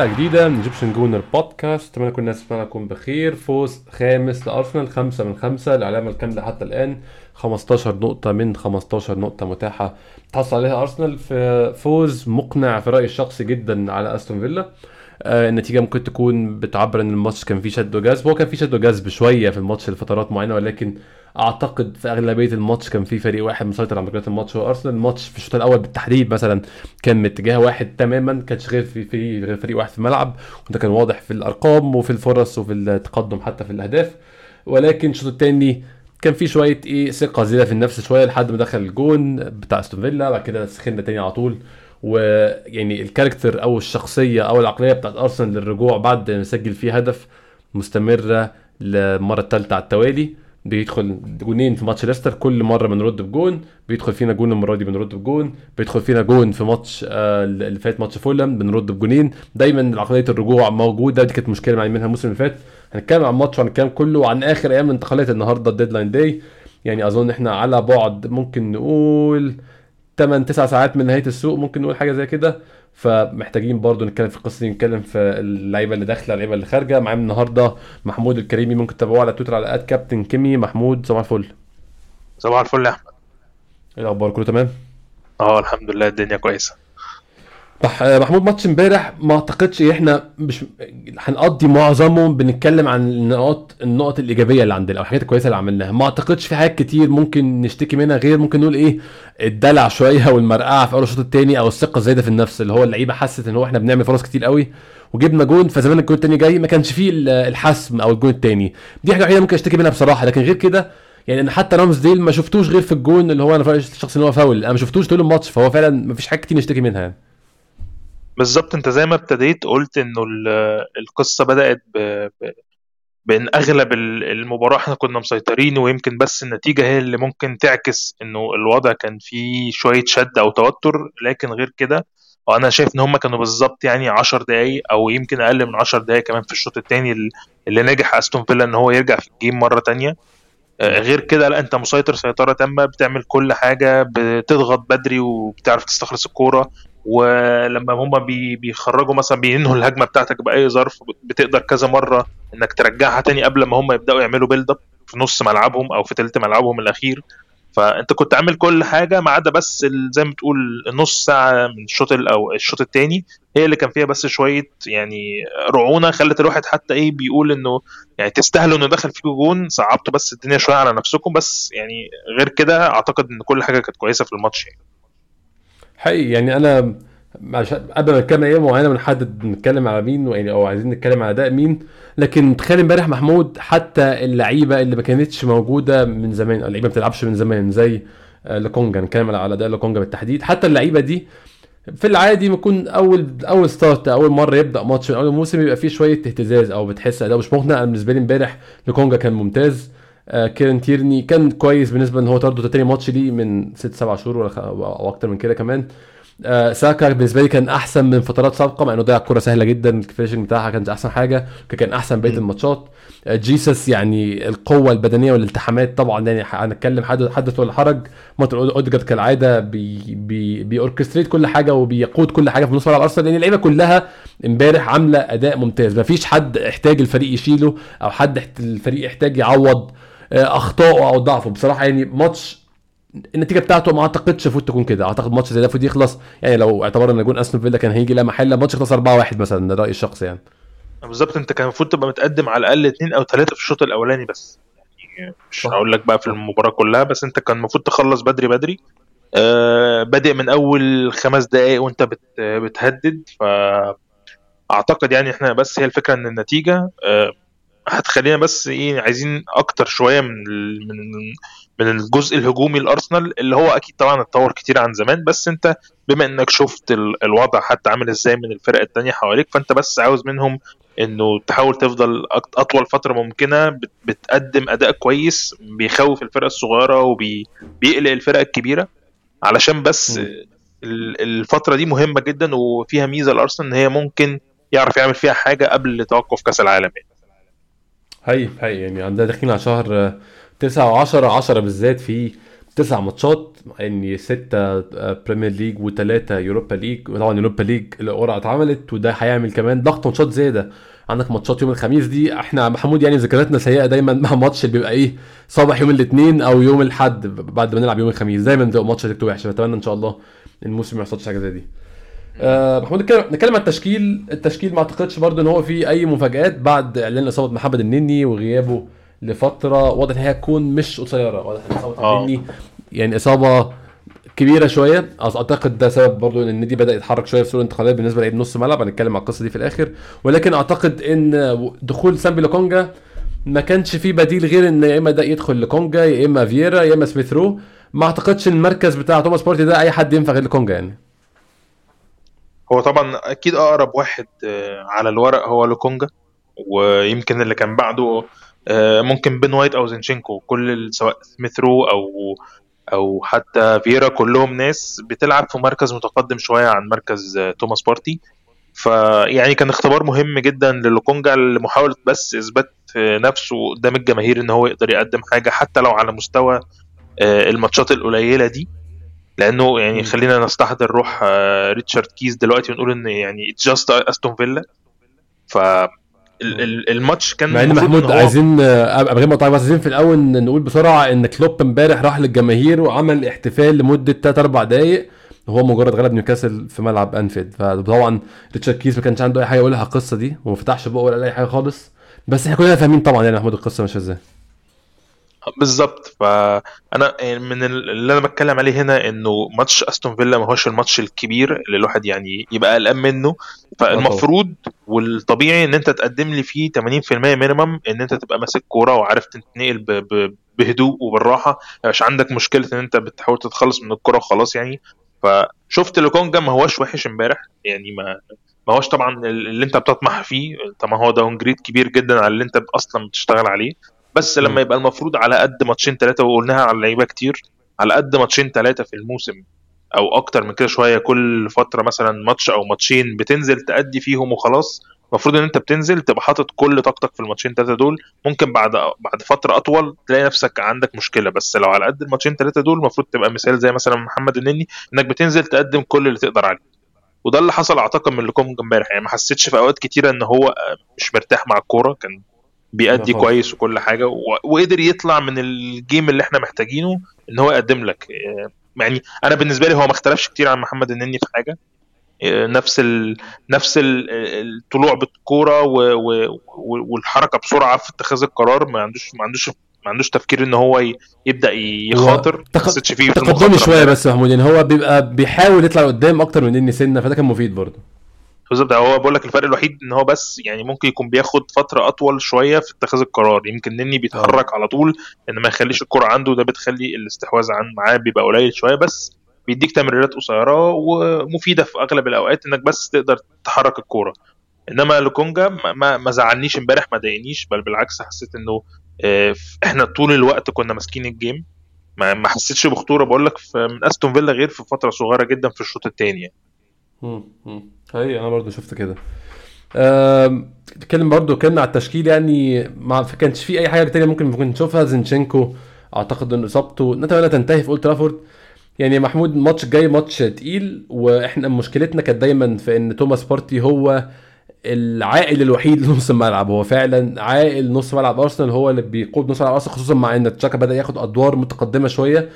حلقة جديدة من Egyptian Gooner Podcast أتمنى كل الناس تكون بخير. فوز خامس لأرسنال خمسة من خمسة. العلامة الكاملة حتى الآن 15 نقطة من 15 نقطة متاحة تحصل عليها أرسنال. في فوز مقنع في رأيي الشخصي جدا على أستون فيلا. آه النتيجة ممكن تكون بتعبر إن الماتش كان فيه شد وجذب. هو كان فيه شد وجذب شوية في الماتش لفترات معينة ولكن أعتقد في أغلبية الماتش كان في فريق واحد مسيطر على مجريات الماتش. هو أرسنال الماتش في الشوط الأول بالتحديد مثلا كان من اتجاه واحد تماما كانش غير في في غير فريق واحد في الملعب وده كان واضح في الأرقام وفي الفرص وفي التقدم حتى في الأهداف. ولكن الشوط الثاني كان في شوية إيه ثقة زيادة في النفس شوية لحد ما دخل الجون بتاع أستون فيلا بعد كده سخنا تاني على طول. ويعني الكاركتر أو الشخصية أو العقلية بتاعت أرسنال للرجوع بعد ما سجل فيه هدف مستمرة للمرة الثالثة على التوالي. بيدخل جونين في ماتش ليستر كل مرة بنرد بجون بيدخل فينا جون المرة دي بنرد بجون بيدخل فينا جون في ماتش آه اللي فات ماتش فولم بنرد بجونين. دايما عقلية الرجوع موجودة دي كانت مشكلة معي منها الموسم اللي فات. هنتكلم عن الماتش وهنتكلم كله وعن آخر أيام الانتقالات النهارده ال deadline day يعني أظن إحنا على بعد ممكن نقول 8 9 ساعات من نهاية السوق ممكن نقول حاجة زي كده. فمحتاجين برضو نتكلم في القصة دي نتكلم في اللعيبة اللي داخلة اللعيبة اللي خارجة. معايا النهارده محمود الكريمي ممكن تتابعوه على تويتر على at كابتن كيمي. محمود صباح الفل. صباح الفل يا أحمد. إيه الأخبار؟ كله تمام؟ أه الحمد لله الدنيا كويسة. محمود ماتش امبارح ما اعتقدش إحنا مش هنقضي معظمه بنتكلم عن النقاط النقط الإيجابية اللي عندنا أو الحاجات الكويسة اللي عملناها. ما اعتقدش في حاجات كتير ممكن نشتكي منها غير ممكن نقول إيه الدلع شوية والمرقعة في أول الشوط الثاني أو الثقة الزايدة في النفس اللي هو اللعيبة حست إن هو إحنا بنعمل فرص كتير قوي وجبنا جون فزمان الجون الثاني جاي ما كانش فيه الحسم أو الجون الثاني دي حاجة وحيدة ممكن أشتكي منها بصراحة لكن غير كده يعني أنا حتى رامز ديل ما شفتوش غير في الجون اللي هو أنا الشخصي إن هو فاول. أنا ما شفتوش طول الماتش فهو فعلا ما فيش حاجة كتير نشتكي منها يعني. بالظبط. انت زي ما ابتديت قلت انه القصة بدأت ب... ب... بإن أغلب المباراة إحنا كنا مسيطرين ويمكن بس النتيجة هي اللي ممكن تعكس إنه الوضع كان فيه شوية شد أو توتر. لكن غير كده وأنا شايف إن هم كانوا بالظبط يعني 10 دقائق أو يمكن أقل من 10 دقائق كمان في الشوط الثاني اللي نجح أستون فيلا إن هو يرجع في ال game مرة تانية. غير كده لا أنت مسيطر سيطرة تامة بتعمل كل حاجة بتضغط بدري وبتعرف تستخلص الكورة. ولما هم بيخرجوا مثلا بينهوا الهجمة بتاعتك بأي ظرف بتقدر كذا مرة إنك ترجعها تاني قبل ما هم يبدأوا يعملوا build up في نص ملعبهم أو في ثلث ملعبهم الأخير. فأنت كنت عامل كل حاجة ما عدا بس زي ما بتقول النص ساعة من الشوط أو الشوط الثاني هي اللي كان فيها بس شوية يعني رعونة خلت الواحد حتى إيه بيقول إنه يعني تستاهلوا إنه دخل فيكم جون صعبتوا بس الدنيا شوية على نفسكم. بس يعني غير كده أعتقد إن كل حاجة كانت كويسة في الماتش يعني. حقيقي يعني أنا قبل ما نتكلم إيه معينة بنحدد نتكلم على مين يعني أو عايزين نتكلم على أداء مين لكن تخيل إمبارح محمود حتى اللعيبة اللي ما كانتش موجودة من زمان اللعيبة ما بتلعبش من زمان زي لوكونجا نتكلم على أداء لوكونجا بالتحديد. حتى اللعيبة دي في العادي بيكون أول أول start أول مرة يبدأ ماتش من أول موسم يبقى فيه شوية اهتزاز أو بتحس أداء مش مقنع. بالنسبة لي إمبارح لوكونجا كان ممتاز. آه كيرن تيرني كان كويس بالنسبة إن هو طرده تاني ماتش ليه من ست سبع شهور ولا أو أكتر من كده كمان. آه ساكا بالنسبة لي كان أحسن من فترات سابقة مع إنه ضيع كوره سهلة جدا ال finishing بتاعها كانت أحسن حاجة كان أحسن بقيه الماتشات. آه جيسس يعني القوة البدنية والالتحامات طبعا يعني هنتكلم حدث حدث ولا حرج مارتن أوديجارد كالعادة بي بي بي orchestrate كل حاجة وبيقود كل حاجة في نص ملعب أرسنال. لأن اللعيبة كلها امبارح عاملة أداء ممتاز. مفيش حد احتاج الفريق يشيله أو حد الفريق يحتاج يعوض. اخطائه أو ضعفه بصراحه يعني ماتش النتيجة بتاعته ما أعتقدش المفروض تكون كده. أعتقد ماتش زي ده المفروض يخلص يعني لو اعتبرنا إن جون أستون فيلا كان هيجي لا محالة ماتش يخلص 4 1 مثلا ده رأيي الشخصي يعني. بالظبط أنت كان المفروض تبقى متقدم على الأقل اثنين أو ثلاثة في الشوط الأولاني بس. يعني مش هقول لك بقى في المباراة كلها بس أنت كان المفروض تخلص بدري بدري. آه بادئ من أول خمس دقائق وأنت بت بتهدد. ف اعتقد يعني إحنا بس هي الفكرة إن النتيجة آه هتخلينا بس إيه عايزين أكتر شوية من من من الجزء الهجومي الأرسنال اللي هو أكيد طبعا اتطور كتير عن زمان بس أنت بما إنك شفت الوضع حتى عامل إزاي من الفرق التانية حواليك فأنت بس عاوز منهم إنه تحاول تفضل أطول فترة ممكنة بتقدم أداء كويس بيخوف الفرق الصغيرة وبيقلق الفرق الكبيرة علشان بس. الفترة دي مهمة جدا وفيها ميزة الأرسنال إن هي ممكن يعرف يعمل فيها حاجة قبل توقف كأس العالم يعني. هي هي يعني عندنا داخلين على شهر 9 و10 10 بالذات في تسع ماتشات يعني ستة Premier League وثلاثة Europa League طبعا Europa League القرعة اتعملت وده هيعمل كمان ضغط ماتشات زيادة. عندك ماتشات يوم الخميس دي إحنا محمود يعني ذكرياتنا سيئة دايما مع ماتش اللي بيبقى إيه صباح يوم الاثنين أو يوم الأحد بعد ما نلعب يوم الخميس. دايما بتبقى ماتش هتبقى وحشة بتمنى إن شاء الله الموسم ما يحصلش حاجة زي دي. آه محمود نتكلم عن التشكيل. التشكيل ما اعتقدش برضو إن هو فيه أي مفاجآت بعد إعلان إصابة محمد النني وغيابه لفترة. واضح إن هي هتكون مش قصيرة. واضح إن إصابة آه. النني يعني إصابة كبيرة شوية. أعتقد ده سبب برضو إن النادي بدأ يتحرك شوية في سوق الانتقالات بالنسبة لعيب نص ملعب. هنتكلم على القصة دي في الآخر. ولكن أعتقد إن دخول سامبي لوكونجا ما كانش فيه بديل غير إن يا إما ده يدخل لكونجا يا إما فييرا يا إما سميث رو ما أعتقدش المركز بتاع توماس بارتي ده أي حد ينفع غير لكونجا يعني. هو طبعا أكيد أقرب واحد آه، على الورق هو لوكونجا ويمكن اللي كان بعده آه، ممكن بين وايت أو زينشينكو. كل سواء سميث رو أو أو حتى فييرا كلهم ناس بتلعب في مركز متقدم شوية عن مركز آه، توماس بارتي. فيعني كان اختبار مهم جدا للوكونجا لمحاولة بس إثبات نفسه قدام الجماهير إن هو يقدر يقدم حاجة حتى لو على مستوى الماتشات القليلة دي. لأنه يعني. خلينا نستحضر روح آه، ريتشارد كيز دلوقتي ونقول إن يعني just استون فيلا ف ال- ال- الماتش كان مع إن محمود إن هو- عايزين آه، قبل ما نقطعك بس عايزين في الأول نقول بسرعة إن كلوب امبارح راح للجماهير وعمل احتفال لمدة 3 4 دقائق وهو مجرد غلب نيوكاسل في ملعب أنفيلد. فطبعا ريتشارد كيز ما كانش عنده أي حاجة يقولها على القصة دي. وما فتحش بقه ولا قال أي حاجة خالص. بس إحنا كلنا فاهمين طبعا يعني محمود القصة ماشية إزاي. بالظبط. فانا يعني من ال- اللي أنا بتكلم عليه هنا إنه ماتش أستون فيلا ما هوش الماتش الكبير اللي الواحد يعني يبقى قلقان منه. فالمفروض والطبيعي إن أنت تقدم لي فيه 80% minimum إن أنت تبقى ماسك كورة وعارف ب- بهدوء وبالراحة. مش عندك مشكلة إن أنت بتحاول تتخلص من الكورة وخلاص يعني. فشفت لوكونجا ما هوش وحش إمبارح. يعني ما ما هوش طبعا اللي أنت بتطمح فيه. طبعا هو downgrade كبير جدا على اللي أنت أصلا بتشتغل عليه. بس. لما يبقى المفروض على قد ماتشين ثلاثة وقلناها على اللعيبة كتير على قد ماتشين ثلاثة في الموسم أو أكتر من كده شوية كل فترة مثلا ماتش أو ماتشين بتنزل تأدي فيهم وخلاص المفروض إن أنت بتنزل تبقى حاطط كل طاقتك في الماتشين ثلاثة دول. ممكن بعد بعد فترة أطول تلاقي نفسك عندك مشكلة بس لو على قد الماتشين ثلاثة دول المفروض تبقى مثال زي مثلا محمد النني إنك بتنزل تقدم كل اللي تقدر عليه. وده اللي حصل أعتقد من لكم امبارح. يعني ما حسيتش في أوقات كتيرة إن هو مش مرتاح مع الكورة كان بيأدي. كويس وكل حاجة و... وقدر يطلع من الجيم اللي إحنا محتاجينه إن هو يقدم لك. آه، يعني أنا بالنسبة لي هو ما اختلفش كتير عن محمد النني في حاجة. آه، نفس ال... نفس ال... الطلوع بالكورة و... و... والحركة بسرعة في اتخاذ القرار. ما عندوش ما عندوش ما عندوش تفكير إن هو ي... يبدأ يخاطر. تق- فيه في تقدمي شوية. بس يا محمود يعني هو بيبقى بيحاول يطلع قدام أكتر من إني سنة فده كان مفيد برضه. بالظبط هو بقول لك الفرق الوحيد إن هو بس يعني ممكن يكون بياخد فترة أطول شوية في اتخاذ القرار. يمكن نني بيتحرك على طول إن ما يخليش الكرة عنده ده بتخلي الاستحواذ عن معاه بيبقى قليل شوية بس بيديك تمريرات قصيرة ومفيدة في أغلب الأوقات إنك بس تقدر تحرك الكورة. إنما لوكونجا ما, ما, زعلنيش إمبارح ما ضايقنيش بل بالعكس حسيت إنه آه، إحنا طول الوقت كنا ماسكين ال game. ما حسيتش بخطورة. بقول لك من أستون فيلا غير في فترة صغيرة جدا في الشوط الثاني هي أنا برضو شفت كده. اتكلم برضو اتكلمنا على التشكيل يعني ما كانش في أي حاجة تانية ممكن ممكن نشوفها زينشينكو أعتقد إن إصابته نتمنى تنتهي في أولد ترافورد. يعني محمود الماتش الجاي ماتش تقيل وإحنا مشكلتنا كانت دايما في إن توماس بارتي هو العائل الوحيد لنص الملعب. هو فعلا عائل نص ملعب أرسنال هو اللي بيقود نص ملعب أرسنال خصوصا مع إن تشاكا بدأ ياخد أدوار متقدمة شوية.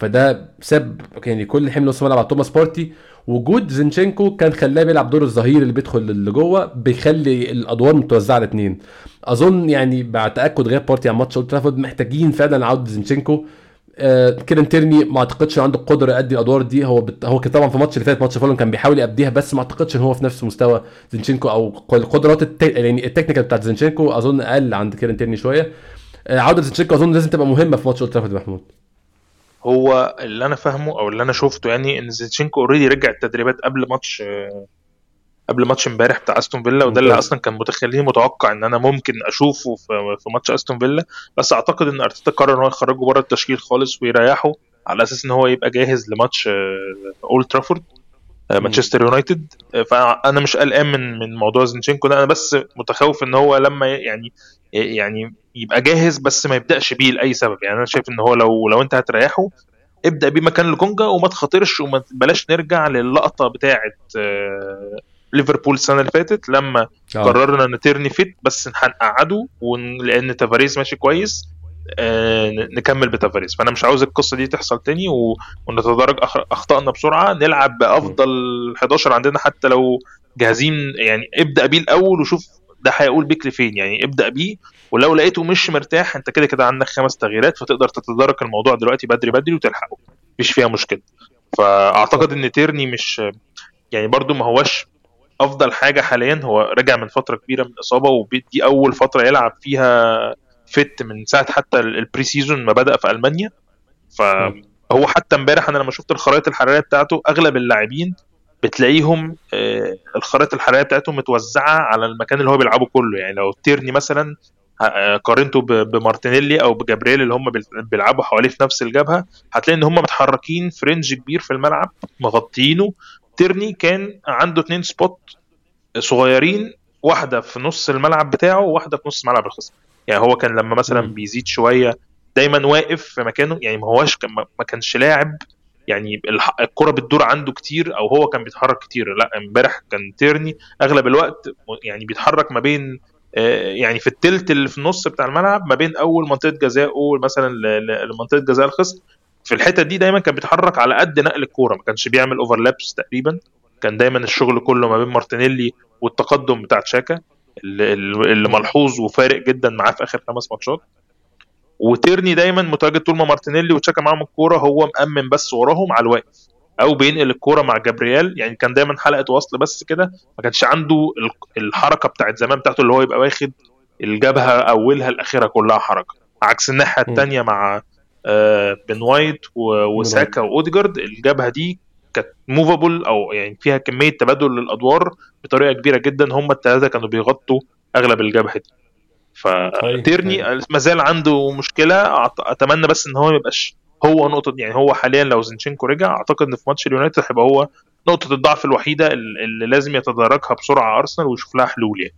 فده ساب يعني كل حمل نص ملعب على توماس بارتي. وجود زينشينكو كان خلاه بيلعب دور الظهير اللي بيدخل اللي جوه بيخلي الأدوار متوزعة على أظن يعني بعد تأكد غياب بارتي عن ماتش أولد محتاجين فعلا عودة زينشينكو. آه كيرن تيرني ما أعتقدش عنده القدره يؤدي الأدوار دي. هو بت... هو طبعا في الماتش اللي فات ماتش فولم كان بيحاول يأديها بس ما أعتقدش إن هو في نفس مستوى زينشينكو أو القدرات الت... يعني ال technical بتاعت زينشينكو أظن أقل عند كيرن تيرني شوية. آه عودة زينشينكو أظن لازم تبقى مهمة في ماتش أولد محمود. هو اللي أنا فاهمه أو اللي أنا شفته يعني إن زينشينكو already رجع التدريبات قبل ماتش قبل ماتش امبارح بتاع أستون فيلا وده اللي. أصلا كان متخليني متوقع إن أنا ممكن أشوفه في ماتش أستون فيلا بس أعتقد إن أرتيتا قرر إن هو يخرجه بره التشكيل خالص ويريحه على أساس إن هو يبقى جاهز لماتش آه، أولد ترافورد. مانشستر يونايتد. آه، فأنا مش قلقان من من موضوع زينشينكو ده. أنا بس متخوف إن هو لما يعني يعني يبقى جاهز بس ما يبدأش بيه لأي سبب. يعني أنا شايف إن هو لو لو أنت هتريحه ابدأ بيه مكان لوكونجا وما تخاطرش وما بلاش نرجع للقطة بتاعه آه، ليفربول السنة اللي فاتت لما آه. قررنا إن تيرني fit بس هنقعده ون... لأن تافاريز ماشي كويس. آه، نكمل بتافاريز فأنا مش عاوز القصة دي تحصل تاني. ونتدارك أخطائنا بسرعة. نلعب بأفضل 11 عندنا حتى لو جاهزين. يعني ابدأ بيه الأول وشوف ده هيقول بيك لفين. يعني ابدأ بيه. ولو لقيته مش مرتاح أنت كده كده عندك خمس تغييرات فتقدر تتدارك الموضوع دلوقتي بدري بدري وتلحقه. مفيش فيها مشكلة. فأعتقد إن تيرني مش يعني برضو ما هوش أفضل حاجة حاليا. هو رجع من فترة كبيرة من إصابة ودي أول فترة يلعب فيها fit من ساعة حتى ال- ال pre-season ما بدأ في ألمانيا. فهو حتى امبارح أنا لما شفت الخرائط الحرارية بتاعته أغلب اللاعبين بتلاقيهم آه، الخرائط الحرارية بتاعتهم متوزعة على المكان اللي هو بيلعبه كله. يعني لو تيرني مثلا آه، قارنته ب- بمارتينيلي أو بجابرييل اللي هم بيل- بيلعبوا حواليه في نفس الجبهة هتلاقي إن هم متحركين في range كبير في الملعب مغطيينه تيرني كان عنده اتنين spot صغيرين واحدة في نص الملعب بتاعه وواحدة في نص ملعب الخصم. يعني هو كان لما مثلا. بيزيد شوية دايما واقف في مكانه يعني ما هواش كان ما كانش لاعب يعني الكرة بتدور عنده كتير أو هو كان بيتحرك كتير. لا امبارح كان تيرني أغلب الوقت يعني بيتحرك ما بين آه، يعني في التلت اللي في النص بتاع الملعب ما بين أول منطقة جزائه مثلا لمنطقة جزاء الخصم. في الحتة دي دايما كان بيتحرك على قد نقل الكورة ما كانش بيعمل overlaps تقريبا. كان دايما الشغل كله ما بين مارتينيلي والتقدم بتاع تشاكا. اللي, ملحوظ وفارق جدا معاه في آخر خمس ماتشات. وتيرني دايما متواجد طول ما مارتينيلي وتشاكا معاهم الكورة هو مأمن بس وراهم على الواقف. أو بينقل الكورة مع جابرييل يعني كان دايما حلقة وصل بس كده ما كانش عنده ال- الحركة بتاعت زمان بتاعته اللي هو يبقى واخد الجبهة أولها لاخرها كلها حركة. عكس الناحية. الثانية مع آه، بن وايت وساكا وأوديجارد الجبهة دي كانت movable أو يعني فيها كمية تبادل للأدوار بطريقة كبيرة جدا. هم الثلاثه كانوا بيغطوا أغلب الجبهة دي. فتيرني ما زال عنده مشكلة. أتمنى بس إن هو ما يبقاش هو نقطة يعني هو حاليا لو زينتشينكو رجع أعتقد إن في ماتش اليونايتد هيبقى هو نقطة الضعف الوحيدة اللي لازم يتداركها بسرعة أرسنال ويشوف لها حلول يعني.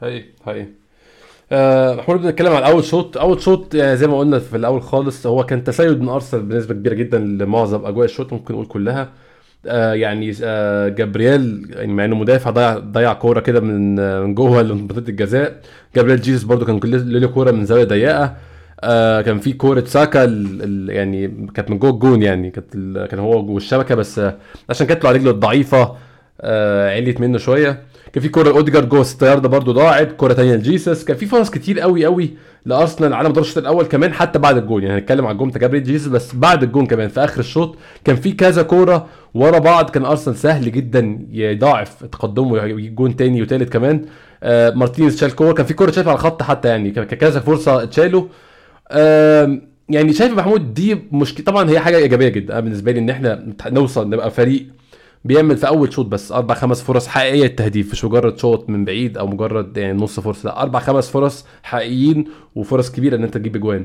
هاي هاي آه، محمود بنتكلم على أول شوط. أول شوط يعني زي ما قلنا في الأول خالص هو كان تسيد من أرسنال بنسبة كبيرة جدا لمعظم أجواء الشوط ممكن نقول كلها. آه يعني آه جابرييل يعني مع إنه مدافع ضيع ضيع كورة كده من آه، من جوه منطقه الجزاء. جابرييل جيسوس برده كان له كورة من زاوية ضيقة. آه كان في كورة ساكا ال- ال- يعني كانت من جوه الجون يعني كانت كان هو جوه الشبكه بس آه عشان كانت له رجله الضعيفة. آه عليت منه شوية. كان في كورة اوديجارد جوه ست ياردة برده ضاعت كورة تانية لجيسوس كان في فرص كتير قوي قوي لأرسنال على مدار الشوط الأول كمان حتى بعد الجون. يعني هنتكلم على الجون بتاع جابريل جيسوس بس بعد الجون كمان في آخر الشوط كان في كذا كورة ورا بعض. كان أرسنال سهل جدا يضاعف تقدمه ويجيب جون تاني وتالت كمان. آه مارتينيز شال كورة. كان في كورة شايف على الخط حتى يعني كذا فرصة اتشالوا. آم، يعني شايف محمود دي مشكلة طبعا هي حاجة إيجابية جدا بالنسبة لي إن إحنا نوصل نبقى فريق بيعمل في أول شوط بس أربع خمس فرص حقيقية التهديف مش مجرد شوط من بعيد أو مجرد يعني نص فرصه لا أربع خمس فرص حقيقيين وفرص كبيرة إن أنت تجيب اجوان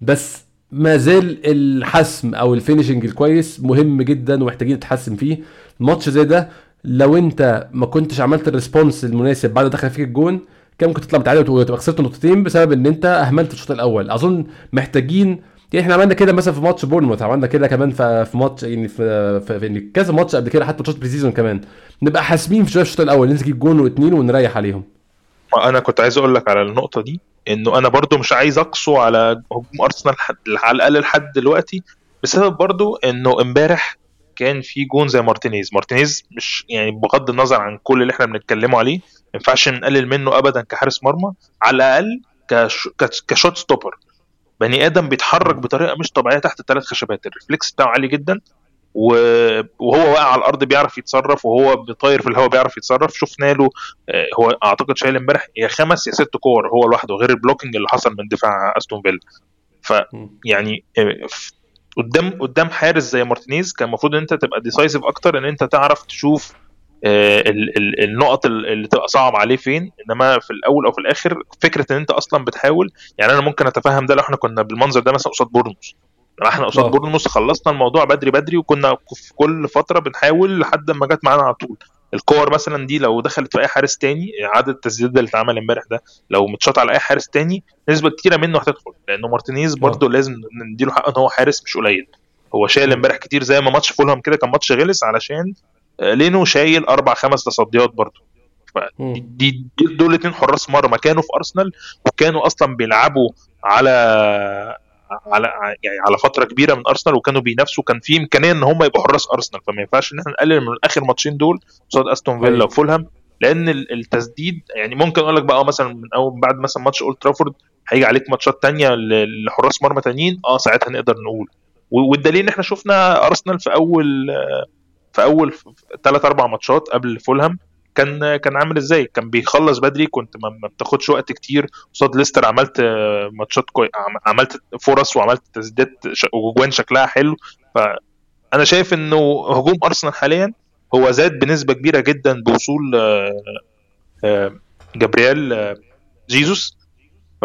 بس ما زال الحسم أو ال finishing الكويس مهم جدا ومحتاجين نتحسن فيه. ماتش زي ده لو أنت ما كنتش عملت ال response المناسب بعد ما دخل فيك الجون كان ممكن تطلع متعادل وتبقى خسرت نقطتين بسبب إن أنت أهملت الشوط الأول. أظن محتاجين يعني إحنا عملنا كده مثلا في ماتش بورنموث عملنا كده كمان في ماتش يعني في, في, يعني كذا ماتش قبل كده حتى ماتشات pre-season كمان. نبقى حاسمين في الشوط الأول ننزل نجيب جون واثنين ونريح عليهم. أنا كنت عايز أقول لك على النقطة دي إنه أنا برضو مش عايز أقسو على هجوم أرسنال على الأقل لحد دلوقتي بسبب برضو إنه إمبارح كان في جون زي مارتينيز. مارتينيز مش يعني بغض النظر عن كل اللي إحنا بنتكلمه عليه ما ينفعش نقلل منه ابدا كحارس مرمى على الأقل كش... كش- ك shot stopper. بني آدم بيتحرك بطريقة مش طبيعية تحت الثلاث خشبات. ال reflex بتاعه عالي جدا وهو واقع على الأرض بيعرف يتصرف وهو بيطير في الهواء بيعرف يتصرف. شفنا له آه، هو أعتقد شايل امبارح يا خمس يا ست كور هو لوحده غير ال blocking اللي حصل من دفاع أستون فيلا. فيعني آه، قدام قدام حارس زي مارتينيز كان المفروض إن أنت تبقى decisive أكتر إن أنت تعرف تشوف النقط ال- اللي تبقى صعب عليه فين إنما في الأول أو في الآخر فكرة إن أنت أصلا بتحاول يعني أنا ممكن أتفهم ده لو إحنا كنا بالمنظر ده مثلا قصاد بورنموث. إحنا قصاد آه. بورنموث خلصنا الموضوع بدري بدري وكنا في كل فترة بنحاول لحد ما جت معانا على طول. الكور مثلا دي لو دخلت في أي حارس تاني عدد التسديدات اللي اتعمل إمبارح ده لو متشاط على أي حارس تاني نسبة كتيرة منه هتدخل لأنه مارتينيز برده لازم نديله حق إن هو حارس مش قليل. هو شايل إمبارح كتير زي ما ماتش فولهام كده كان ماتش غلس علشان آه، لينو شايل أربع خمس تصديات برده دي, دي دول الاثنين حراس مرمى كانوا في أرسنال وكانوا أصلا بيلعبوا على على يعني على فترة كبيرة من أرسنال وكانوا بينافسوا. كان في إمكانية إن هم يبقوا حراس أرسنال فما ينفعش إن إحنا نقلل من آخر ماتشين دول قصاد أستون فيلا وفولهام لأن التسديد يعني ممكن أقول لك بقى مثلا من اول بعد مثلا ماتش أولد ترافورد هيجي عليك ماتشات تانية لحراس مرمى تانيين آه ساعتها نقدر نقول. والدليل إن إحنا شفنا أرسنال في أول في أول ثلاث أربع ماتشات قبل فولهام كان كان عامل إزاي؟ كان بيخلص بدري كنت ما بتاخدش وقت كتير. قصاد ليستر عملت ماتشات كوي عملت فرص وعملت تسديدات وجوان شكلها حلو. فانا شايف إنه هجوم أرسنال حاليا هو زاد بنسبة كبيرة جدا بوصول آه، آه، جابرييل آه، جيزوس. ف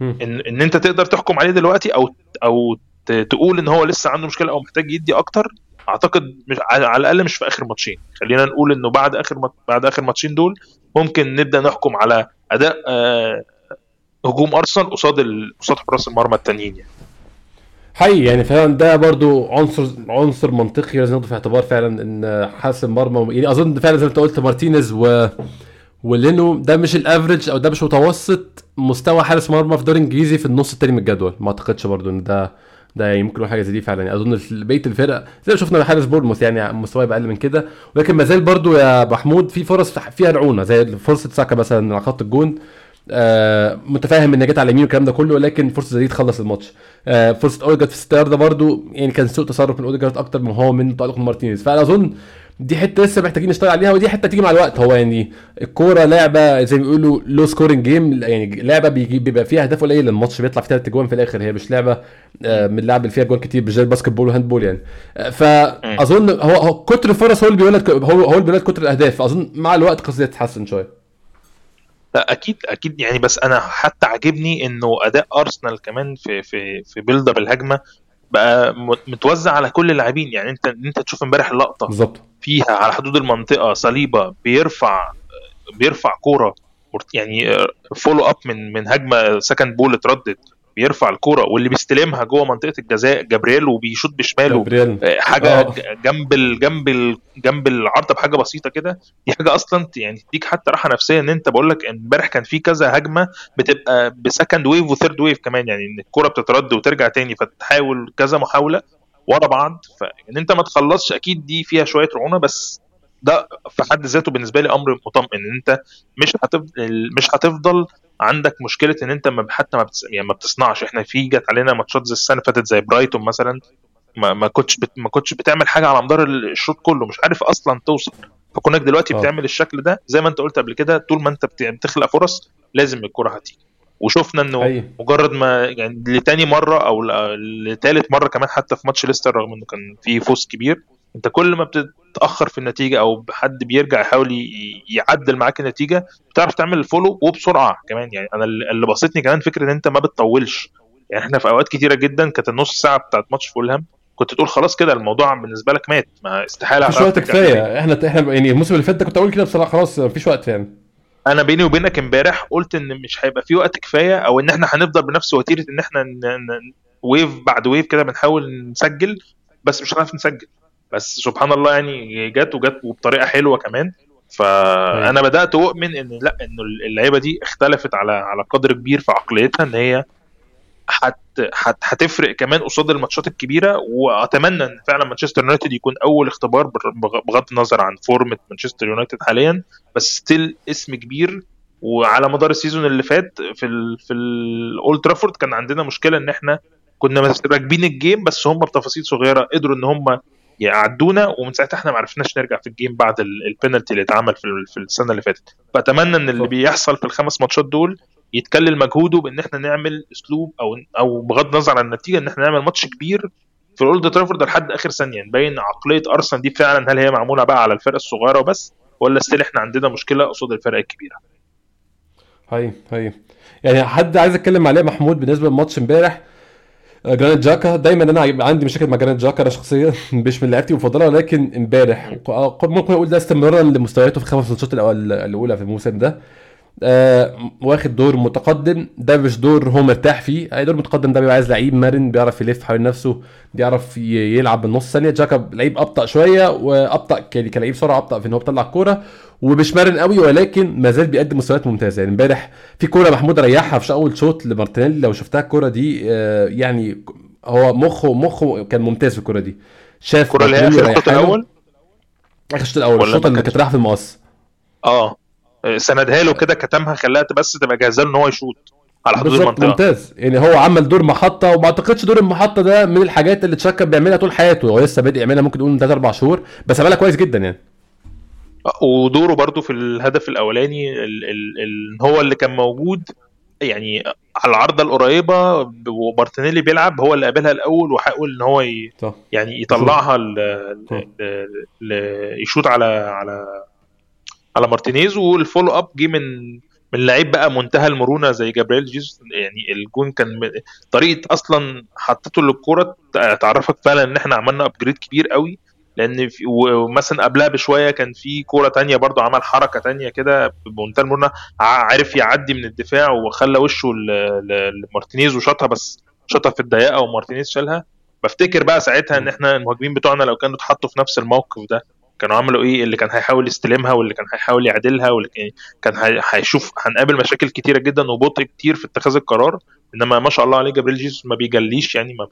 ان إن أنت تقدر تحكم عليه دلوقتي أو أو تقول إن هو لسه عنده مشكلة أو محتاج يدي أكتر أعتقد مش على الأقل مش في آخر ماتشين خلينا نقول إنه بعد آخر. بعد آخر ماتشين دول ممكن نبدأ نحكم على أداء آه هجوم أرسنال قصاد. قصاد حراس المرمى التانيين يعني حقيقي يعني فعلا ده برضو عنصر عنصر منطقي لازم ناخده في اعتبار فعلا إن حارس المرمى يعني أظن فعلا زي ما أنت قلت مارتينيز و ولينو ده مش ال average أو ده مش متوسط مستوى حارس مرمى في الدوري الإنجليزي في النص التاني من الجدول ما أعتقدش برضو إن ده ده ممكن حاجة زي دي فعلا. يعني أظن بقية الفرق زي ما شفنا حارس بورنموث يعني مستواه أقل من كده. ولكن ما زال برضه يا محمود في فرص فيها رعونة زي فرصة ساكا مثلا على خط الجون. آه متفاهم ان جت على اليمين والكلام ده كله ولكن فرصة زي دي تخلص الماتش. آه فرصة أوديجارد في الست ياردة برضه يعني كان سوء تصرف من أوديجارد أكتر من هو من تألق مارتينيز. فأنا أظن دي حتة لسه محتاجين نشتغل عليها ودي حتة تيجي مع الوقت. هو يعني الكورة لعبة زي ما بيقولوا low scoring game يعني لعبة بيجي بيبقى فيها أهداف قليلة. الماتش بيطلع فيه ثلاث أجوان في الآخر. هي مش لعبة آه، من اللعب اللي فيها جوان كتير مش زي ال basketball وال handball يعني آه، فاظن هو هو كتر الفرص هو اللي بيولد هو هو اللي بيولد كتر الأهداف. فاظن مع الوقت قصدي تتحسن شوية. لا أكيد أكيد يعني. بس أنا حتى عاجبني إنه أداء أرسنال كمان في في في build-up الهجمة بقى متوزع على كل اللاعبين. يعني انت أنت تشوف إمبارح اللقطه بالظبط. فيها على حدود المنطقة صاليبا بيرفع بيرفع كورة يعني follow up من من هجمة second ball اتردد بيرفع الكورة واللي بيستلمها جوه منطقة الجزاء جابريل وبيشوط بشماله جابريل. آه، حاجة أوه. جنب ال جنب ال جنب العارضه بحاجة بسيطة كده دي حاجة أصلا يعني تديك حتى راحة نفسية إن أنت بقول لك امبارح كان في كذا هجمة بتبقى ب second wave و third wave كمان يعني إن الكورة بتترد وترجع تاني فتحاول كذا محاولة ورا بعض فان أنت ما تخلصش أكيد دي فيها شوية رعونة بس ده في حد ذاته بالنسبة لي أمر مطمئن إن أنت مش هتفضل مش هتفضل عندك مشكلة إن أنت ما حتى ما, بتس... يعني ما بتصنعش. إحنا في جت علينا ماتشات زي السنة فاتت زي برايتون مثلا ما, ما كنتش بت... ما كنتش بتعمل حاجة على مدار الشوط كله مش عارف أصلا توصل. فكونك دلوقتي أوه. بتعمل الشكل ده زي ما أنت قلت قبل كده طول ما أنت بتخلق فرص لازم الكرة هتيجي. وشفنا إنه أيه. مجرد ما يعني لتاني مرة أو لتالت مرة كمان حتى في ماتش ليستر رغم إنه كان في فوز كبير أنت كل ما بتتأخر في النتيجة أو حد بيرجع يحاول يعدل معاك النتيجة بتعرف تعمل الفولو وبسرعة كمان. يعني أنا اللي بسطني كمان فكرة إن أنت ما بتطولش. يعني إحنا في أوقات كتيرة جدا كانت النص ساعة بتاعت ماتش فولهام كنت تقول خلاص كده الموضوع بالنسبة لك مات ما استحالة مفيش وقت كفاية. إحنا إحنا يعني الموسم اللي فات كنت أقول كده بصراحة خلاص مفيش وقت يعني. أنا بيني وبينك امبارح قلت إن مش هيبقى في وقت كفاية أو إن إحنا هنفضل بنفس وتيرة إن إحنا wave بعد wave كده بنحاول نسجل بس مش هنعرف نسجل. بس سبحان الله يعني جت وجت وبطريقة حلوة كمان. فأنا بدأت أؤمن إن لأ إنه اللعيبة دي اختلفت على على قدر كبير في عقليتها إن هي هت هتفرق كمان قصاد الماتشات الكبيرة وأتمنى إن فعلا مانشستر يونايتد يكون أول اختبار بغض النظر عن فورمة مانشستر يونايتد حاليا بس still اسم كبير. وعلى مدار ال season اللي فات في ال في الأولد ترافورد كان عندنا مشكلة إن إحنا كنا راكبين ال game بس هم بتفاصيل صغيرة قدروا إن هم يعدونا ومن ساعتها إحنا ما عرفناش نرجع في ال game بعد البينالتي اللي اتعمل في السنة اللي فاتت. فأتمنى إن اللي بيحصل في الخمس ماتشات دول يتكلل مجهوده بإن إحنا نعمل أسلوب أو أو بغض النظر عن النتيجة إن إحنا نعمل ماتش كبير في الأولد ترافورد لحد آخر ثانية. نبين عقلية أرسنال دي فعلا هل هي معمولة بقى على الفرق الصغيرة وبس ولا still إحنا عندنا مشكلة قصاد الفرق الكبيرة؟ هاي هاي. يعني حد عايز أتكلم عليه محمود بالنسبة للماتش امبارح؟ آه، جرانيت تشاكا. دايما أنا عندي مشاكل مع جرانيت تشاكا أنا شخصيا مش من لعيبتي المفضلة ولكن امبارح ممكن أقول ده استمرارا لمستوياته في خمس matchات الأول الأولى في الموسم ده. آه واخد دور متقدم. ده مش دور هو مرتاح فيه. أي دور متقدم ده بيبقى عايز لعيب مرن بيعرف يلف حوالين نفسه بيعرف يلعب بالنص ثانية. تشاكا لعيب أبطأ شوية وأبطأ ك- كلاعب سرعة أبطأ في إن هو بيطلع الكورة ومش مرن قوي ولكن ما زال بيقدم مستويات ممتازة. يعني امبارح في كورة محمود ريحها في أول شوط لمارتينيلي. لو شفتها الكورة دي آه يعني هو مخه مخه كان ممتاز في الكورة دي. شاف الكره اللي هي الشوط. الأول؟ آخر الشوط الأول الشوط اللي؟ كانت رايحة في المقص. آه. سندها له كده كتمها خلاها بس تبقى جاهزة له إن هو يشوط على حدود المنطقة. ممتاز. يعني هو عمل دور محطة وما أعتقدش دور المحطة ده من الحاجات اللي تشكر بيعملها طول حياته. هو لسه بادئ يعملها ممكن نقول من 3 4 شهور بس عملها كويس جدا يعني. ودوره برضو في الهدف الأولاني ال ال ال هو اللي كان موجود يعني على العارضه القريبة ومارتينيلي بيلعب هو اللي قابلها الأول وحاول إن هو ي يعني يطلعها ل. ل ل يشوط على على على مارتينيز وال follow up جه من من لعيب بقى منتهى المرونة زي جابرييل جيسوس. يعني الجون كان طريقة أصلا حطته للكورة تع- تعرفك فعلا إن إحنا عملنا upgrade كبير قوي. لأن ومثلا قبلها بشوية كان في كورة تانية برضو عمل حركة تانية كده بمنتهى المرونة عارف يعدي من الدفاع وخلى وشه لمارتينيز وشاطها بس شاطها في الضيقة ومارتينيز شالها. بفتكر بقى ساعتها إن إحنا المهاجمين بتوعنا لو كانوا اتحطوا في نفس الموقف ده. كانوا عملوا إيه؟ اللي كان هيحاول يستلمها واللي كان هيحاول يعدلها واللي كان- كان هي- هيشوف هنقابل مشاكل كتيرة جدا وبطء كتير في اتخاذ القرار. إنما ما شاء الله عليه جابريل جيسوس ما بيجليش يعني ما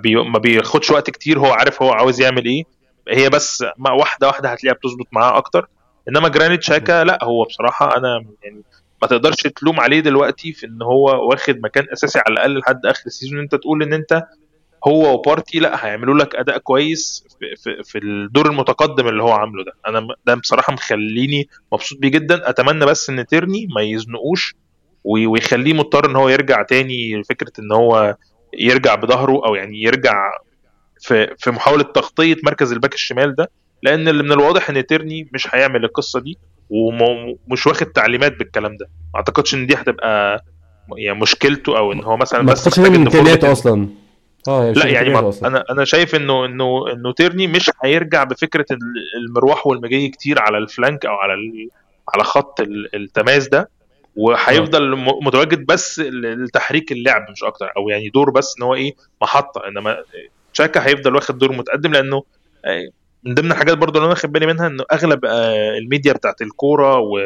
بي ما, ما بياخدش وقت كتير. هو عارف هو عاوز يعمل إيه. هي بس واحدة واحدة هتلاقيها بتظبط معاه أكتر. إنما جرانيت تشاكا لا هو بصراحة أنا يعني ما تقدرش تلوم عليه دلوقتي في إن هو واخد مكان أساسي على الأقل لحد آخر ال season. أنت تقول إن أنت هو وبارتي لا هيعملوا لك أداء كويس في, في, في الدور المتقدم اللي هو عامله ده. أنا ده بصراحة مخليني مبسوط بيه جدا. أتمنى بس إن تيرني ما يزنقوش وي- ويخليه مضطر إن هو يرجع تاني. لفكره إن هو يرجع بظهره أو يعني يرجع في في محاولة تغطية مركز الباك الشمال ده. لأن اللي من الواضح إن تيرني مش هيعمل القصة دي ومش واخد تعليمات بالكلام ده. ما أعتقدش إن دي هتبقى يعني مشكلته أو إن هو مثلا ما بس إن محتاج إمكانياته أصلا. آه مش لا يعني ما أنا أنا شايف إنه إنه إنه تيرني مش هيرجع بفكرة ال- المروح والمجي كتير على ال flank أو على على خط ال- التماس ده وهيفضل م- متواجد بس لتحريك اللعب مش أكتر أو يعني دور بس إن هو إيه محطة إنما تشاكا هيفضل واخد دور متقدم لأنه آه، من ضمن الحاجات برضو اللي أنا واخد بالي منها إنه أغلب آه، الميديا بتاعت الكورة و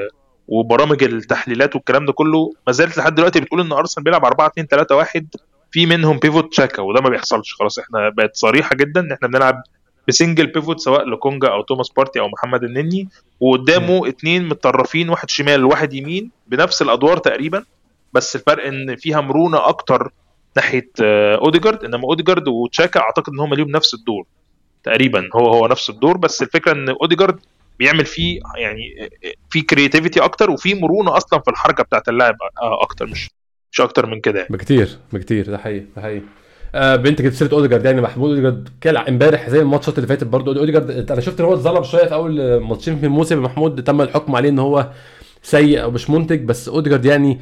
وبرامج التحليلات والكلام ده كله ما زالت لحد دلوقتي بتقول إن أرسنال بيلعب 4 2 3 1 في منهم بيفوت تشاكا وده ما بيحصلش. خلاص إحنا بقت صريحة جدا إن إحنا بنلعب ب single pivot سواء لكونجا أو توماس بارتي أو محمد النني وقدامه اتنين متطرفين واحد شمال وواحد يمين بنفس الأدوار تقريبا. بس الفرق إن فيها مرونة أكتر ناحية آه، اوديجارد إنما اوديجارد وتشاكا أعتقد إن هم ليهم نفس الدور. تقريبا هو هو نفس الدور. بس الفكرة إن اوديجارد بيعمل فيه يعني في creativity أكتر وفي مرونة أصلا في الحركة بتاعت اللاعب آه، أكتر مش مش أكتر من كده يعني. بكتير بكتير ده حقيقي ده حقيقي. آه أنت جبت سيره أوديجارد يعني محمود أوديجارد طلع إمبارح زي الماتشات اللي فاتت برضه. أوديجارد أنا شفت إن هو اتظلم شوية في أول ماتشين في الموسم. محمود تم الحكم عليه إن هو سيء أو مش منتج بس أوديجارد يعني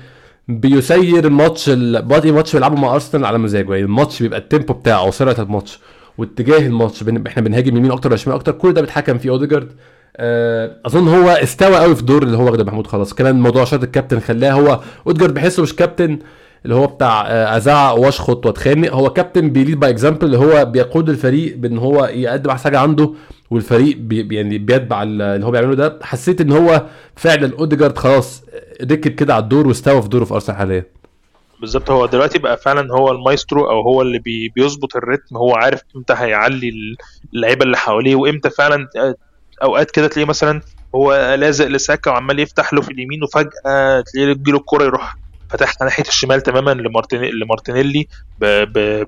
بيسير match by the match بيلعبه مع أرسنال على مزاجه. يعني الماتش بيبقى ال tempo بتاعه وسرعه الماتش واتجاه الماتش. إحنا بنهاجم يمين أكتر ولا شمال أكتر. كل ده بيتحكم فيه أوديجارد. أظن هو استوى قوي في الدور اللي هو واخده محمود خلاص. كمان موضوع شارة الكابتن خلاه هو اوديجارد بحسه مش كابتن اللي هو بتاع آه، ازعق وأشخط وأتخانق. هو كابتن بي lead by example اللي هو بيقود الفريق بإن هو يقدم أحسن حاجة عنده والفريق بي يعني بيتبع ال- اللي هو بيعمله ده. حسيت إن هو فعلا اوديجارد خلاص ركب كده على الدور واستوى في دوره في أرسنال حاليا. بالظبط هو دلوقتي بقى فعلا هو المايسترو أو هو اللي بي بيظبط ال rhythm. هو عارف إمتى هيعلي اللعيبة اللي حواليه وإمتى فعلا آه، أوقات كده تلاقيه مثلا هو لازق لساكا وعمال يفتح له في اليمين وفجأة تلاقيه تجيله الكورة يروح فتحها ناحية الشمال تماما لمارتيني لمارتينيلي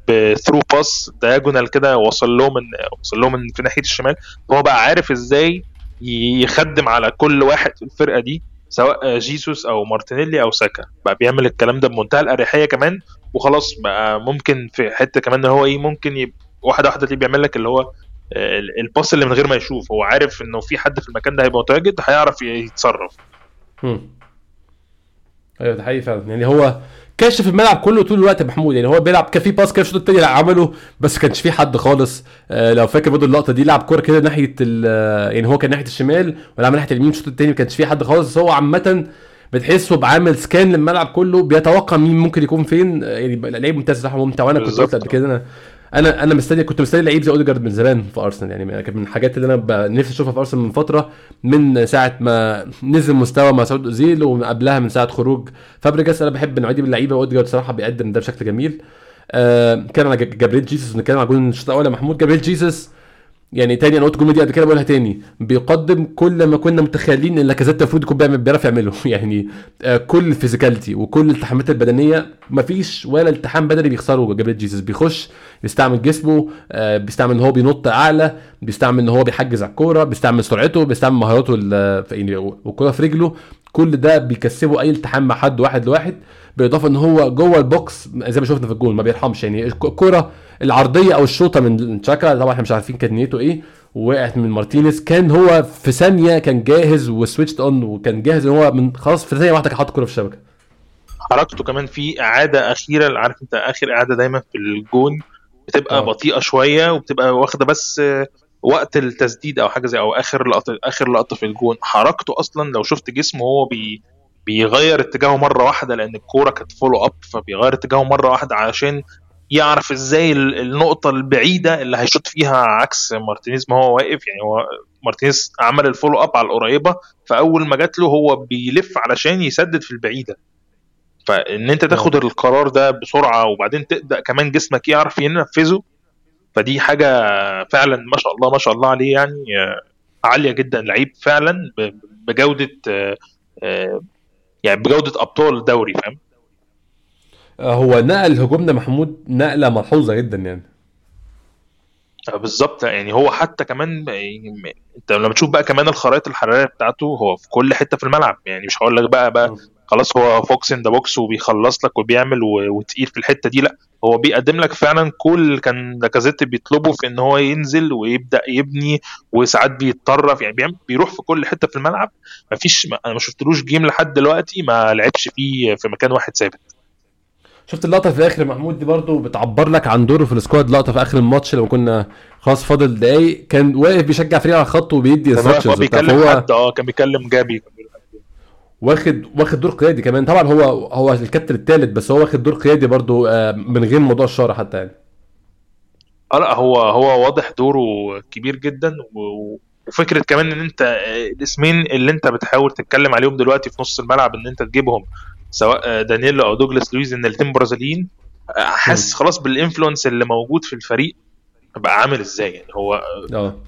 ب through pass diagonal كده وصل له من وصل له من في ناحية الشمال. هو بقى عارف إزاي يخدم على كل واحد في الفرقة دي سواء جيسوس أو مارتينيلي أو ساكا. بقى بيعمل الكلام ده بمنتهى الأريحية كمان وخلاص بقى ممكن في حتة كمان إن هو إيه ممكن يبقى واحدة واحدة تلاقيه بيعمل لك اللي هو الباص اللي من غير ما يشوف هو عارف إنه في حد في المكان ده هيبقى متواجد هيعرف يتصرف. هم. أيوه ده حقيقي فعلا. يعني هو كاشف الملعب كله طول الوقت يا محمود يعني هو بيلعب كان في باس كده الشوط التاني عمله بس كانش في حد خالص. آه لو فاكر برضه اللقطة دي لعب كورة كده ناحية ال- يعني هو كان ناحية الشمال ولعب ناحية اليمين الشوط التاني ما كانش في حد خالص. بس هو عامة بتحسه بعامل سكان للملعب كله بيتوقع مين ممكن يكون فين. آه، يعني لعيب ممتاز صراحة ممتع وأنا كنت قلت. قبل كده. أنا أنا أنا مستني كنت مستني لعيب زي اوديجارد من زمان في ارسنال يعني كان من الحاجات اللي أنا نفسي اشوفها في ارسنال من فترة من ساعة ما نزل مستوى مسعود اوزيل ومن قبلها من ساعة خروج فابريجاس أنا بحب النوعيه دي من اللعيبة واوديجارد صراحة بيقدم ده بشكل جميل. آه كان على جابريل جيسوس نتكلم على جول الشوط الأول يا محمود. جابريل جيسوس يعني تاني أنا قلت الجمله دي قبل كده بقولها تاني. بيقدم كل ما كنا متخيلين إن لاكازيت المفروض يكون بيعمل بيعرف يعمله. يعني آه كل ال physicality وكل الالتحامات البدنية مفيش ولا التحام بدني بيخسره جابريل جيسوس بيخش بيستعمل جسمه آه بيستعمل إن هو بينط أعلى بيستعمل إن هو بيحجز على الكورة بيستعمل سرعته بيستعمل مهاراته ال- في- يعني في رجله. كل ده بيكسبه أي التحام مع حد واحد لواحد بالاضافه إن هو جوه ال box زي ما شفنا في الجول ما بيرحمش. يعني الك- الكوره العرضية أو الشوطة من تشاكا طبعا إحنا مش عارفين كانت نيته إيه ووقعت من مارتينيز. كان هو في ثانية كان جاهز و switched on وكان جاهز إن هو من خلاص في ثانية واحدة كان حاطط الكوره في الشبكة. حركته كمان في إعادة أخيرة عارف أنت آخر إعادة دايما في الجون بتبقى آه. بطيئة شوية وبتبقى واخدة بس وقت التسديد أو حاجة زي أو آخر لقطه آخر لقطة في الجون حركته أصلا لو شفت جسمه هو بي بيغير اتجاهه مرة واحدة لأن الكورة كانت follow up فبيغير اتجاهه مرة واحدة عشان يعرف إزاي ال- النقطة البعيدة اللي هيشوط فيها عكس مارتينيز ما هو واقف. يعني هو مارتينيز عمل ال follow up على القريبة فأول ما جات له هو بيلف علشان يسدد في البعيدة. فإن أنت تاخد القرار ده بسرعة وبعدين تبدا كمان جسمك يعرف ينفذه فدي حاجة فعلا ما شاء الله ما شاء الله عليه يعني آه، عالية جدا لعيب فعلا بجودة آه، آه، يعني بجودة أبطال الدوري فاهم؟ هو نقل هجومنا محمود نقلة ملحوظة جدا يعني. بالظبط. يعني هو حتى كمان يعني أنت لما تشوف بقى كمان الخرائط الحرارية بتاعته هو في كل حتة في الملعب. يعني مش هقول لك بقى بقى خلاص هو fox in the box وبيخلص لك وبيعمل وتقيل في الحتة دي. لا هو بيقدم لك فعلا كل اللي كان لاكازيت بيطلبه في إن هو ينزل ويبدأ يبني وساعات بيتطرف. يعني بيروح في كل حتة في الملعب. مفيش ما أنا ما شفتلوش game لحد دلوقتي ما لعبش فيه في مكان واحد ثابت. شفت اللقطة في الآخر محمود دي برضو بتعبر لك عن دوره في السكواد. لقطة في آخر الماتش لما كنا خلاص فاضل دقايق. كان واقف بيشجع فريق على الخط وبيدي واقف- هو بيكلم حد آه كان بيكلم جابي. واخد واخد دور قيادي كمان. طبعا هو هو الكابتن الثالث بس هو واخد دور قيادي برضو آه، من غير موضوع الشارع حتى يعني. آه لا هو هو واضح دوره كبير جدا وفكرة كمان إن أنت آه، الاسمين اللي أنت بتحاول تتكلم عليهم دلوقتي في نص الملعب إن أنت تجيبهم سواء آه، دانييلو أو دوجلاس لويز إن الاثنين برازيليين حاسس خلاص بال influence اللي موجود في الفريق بقى عامل إزاي؟ يعني هو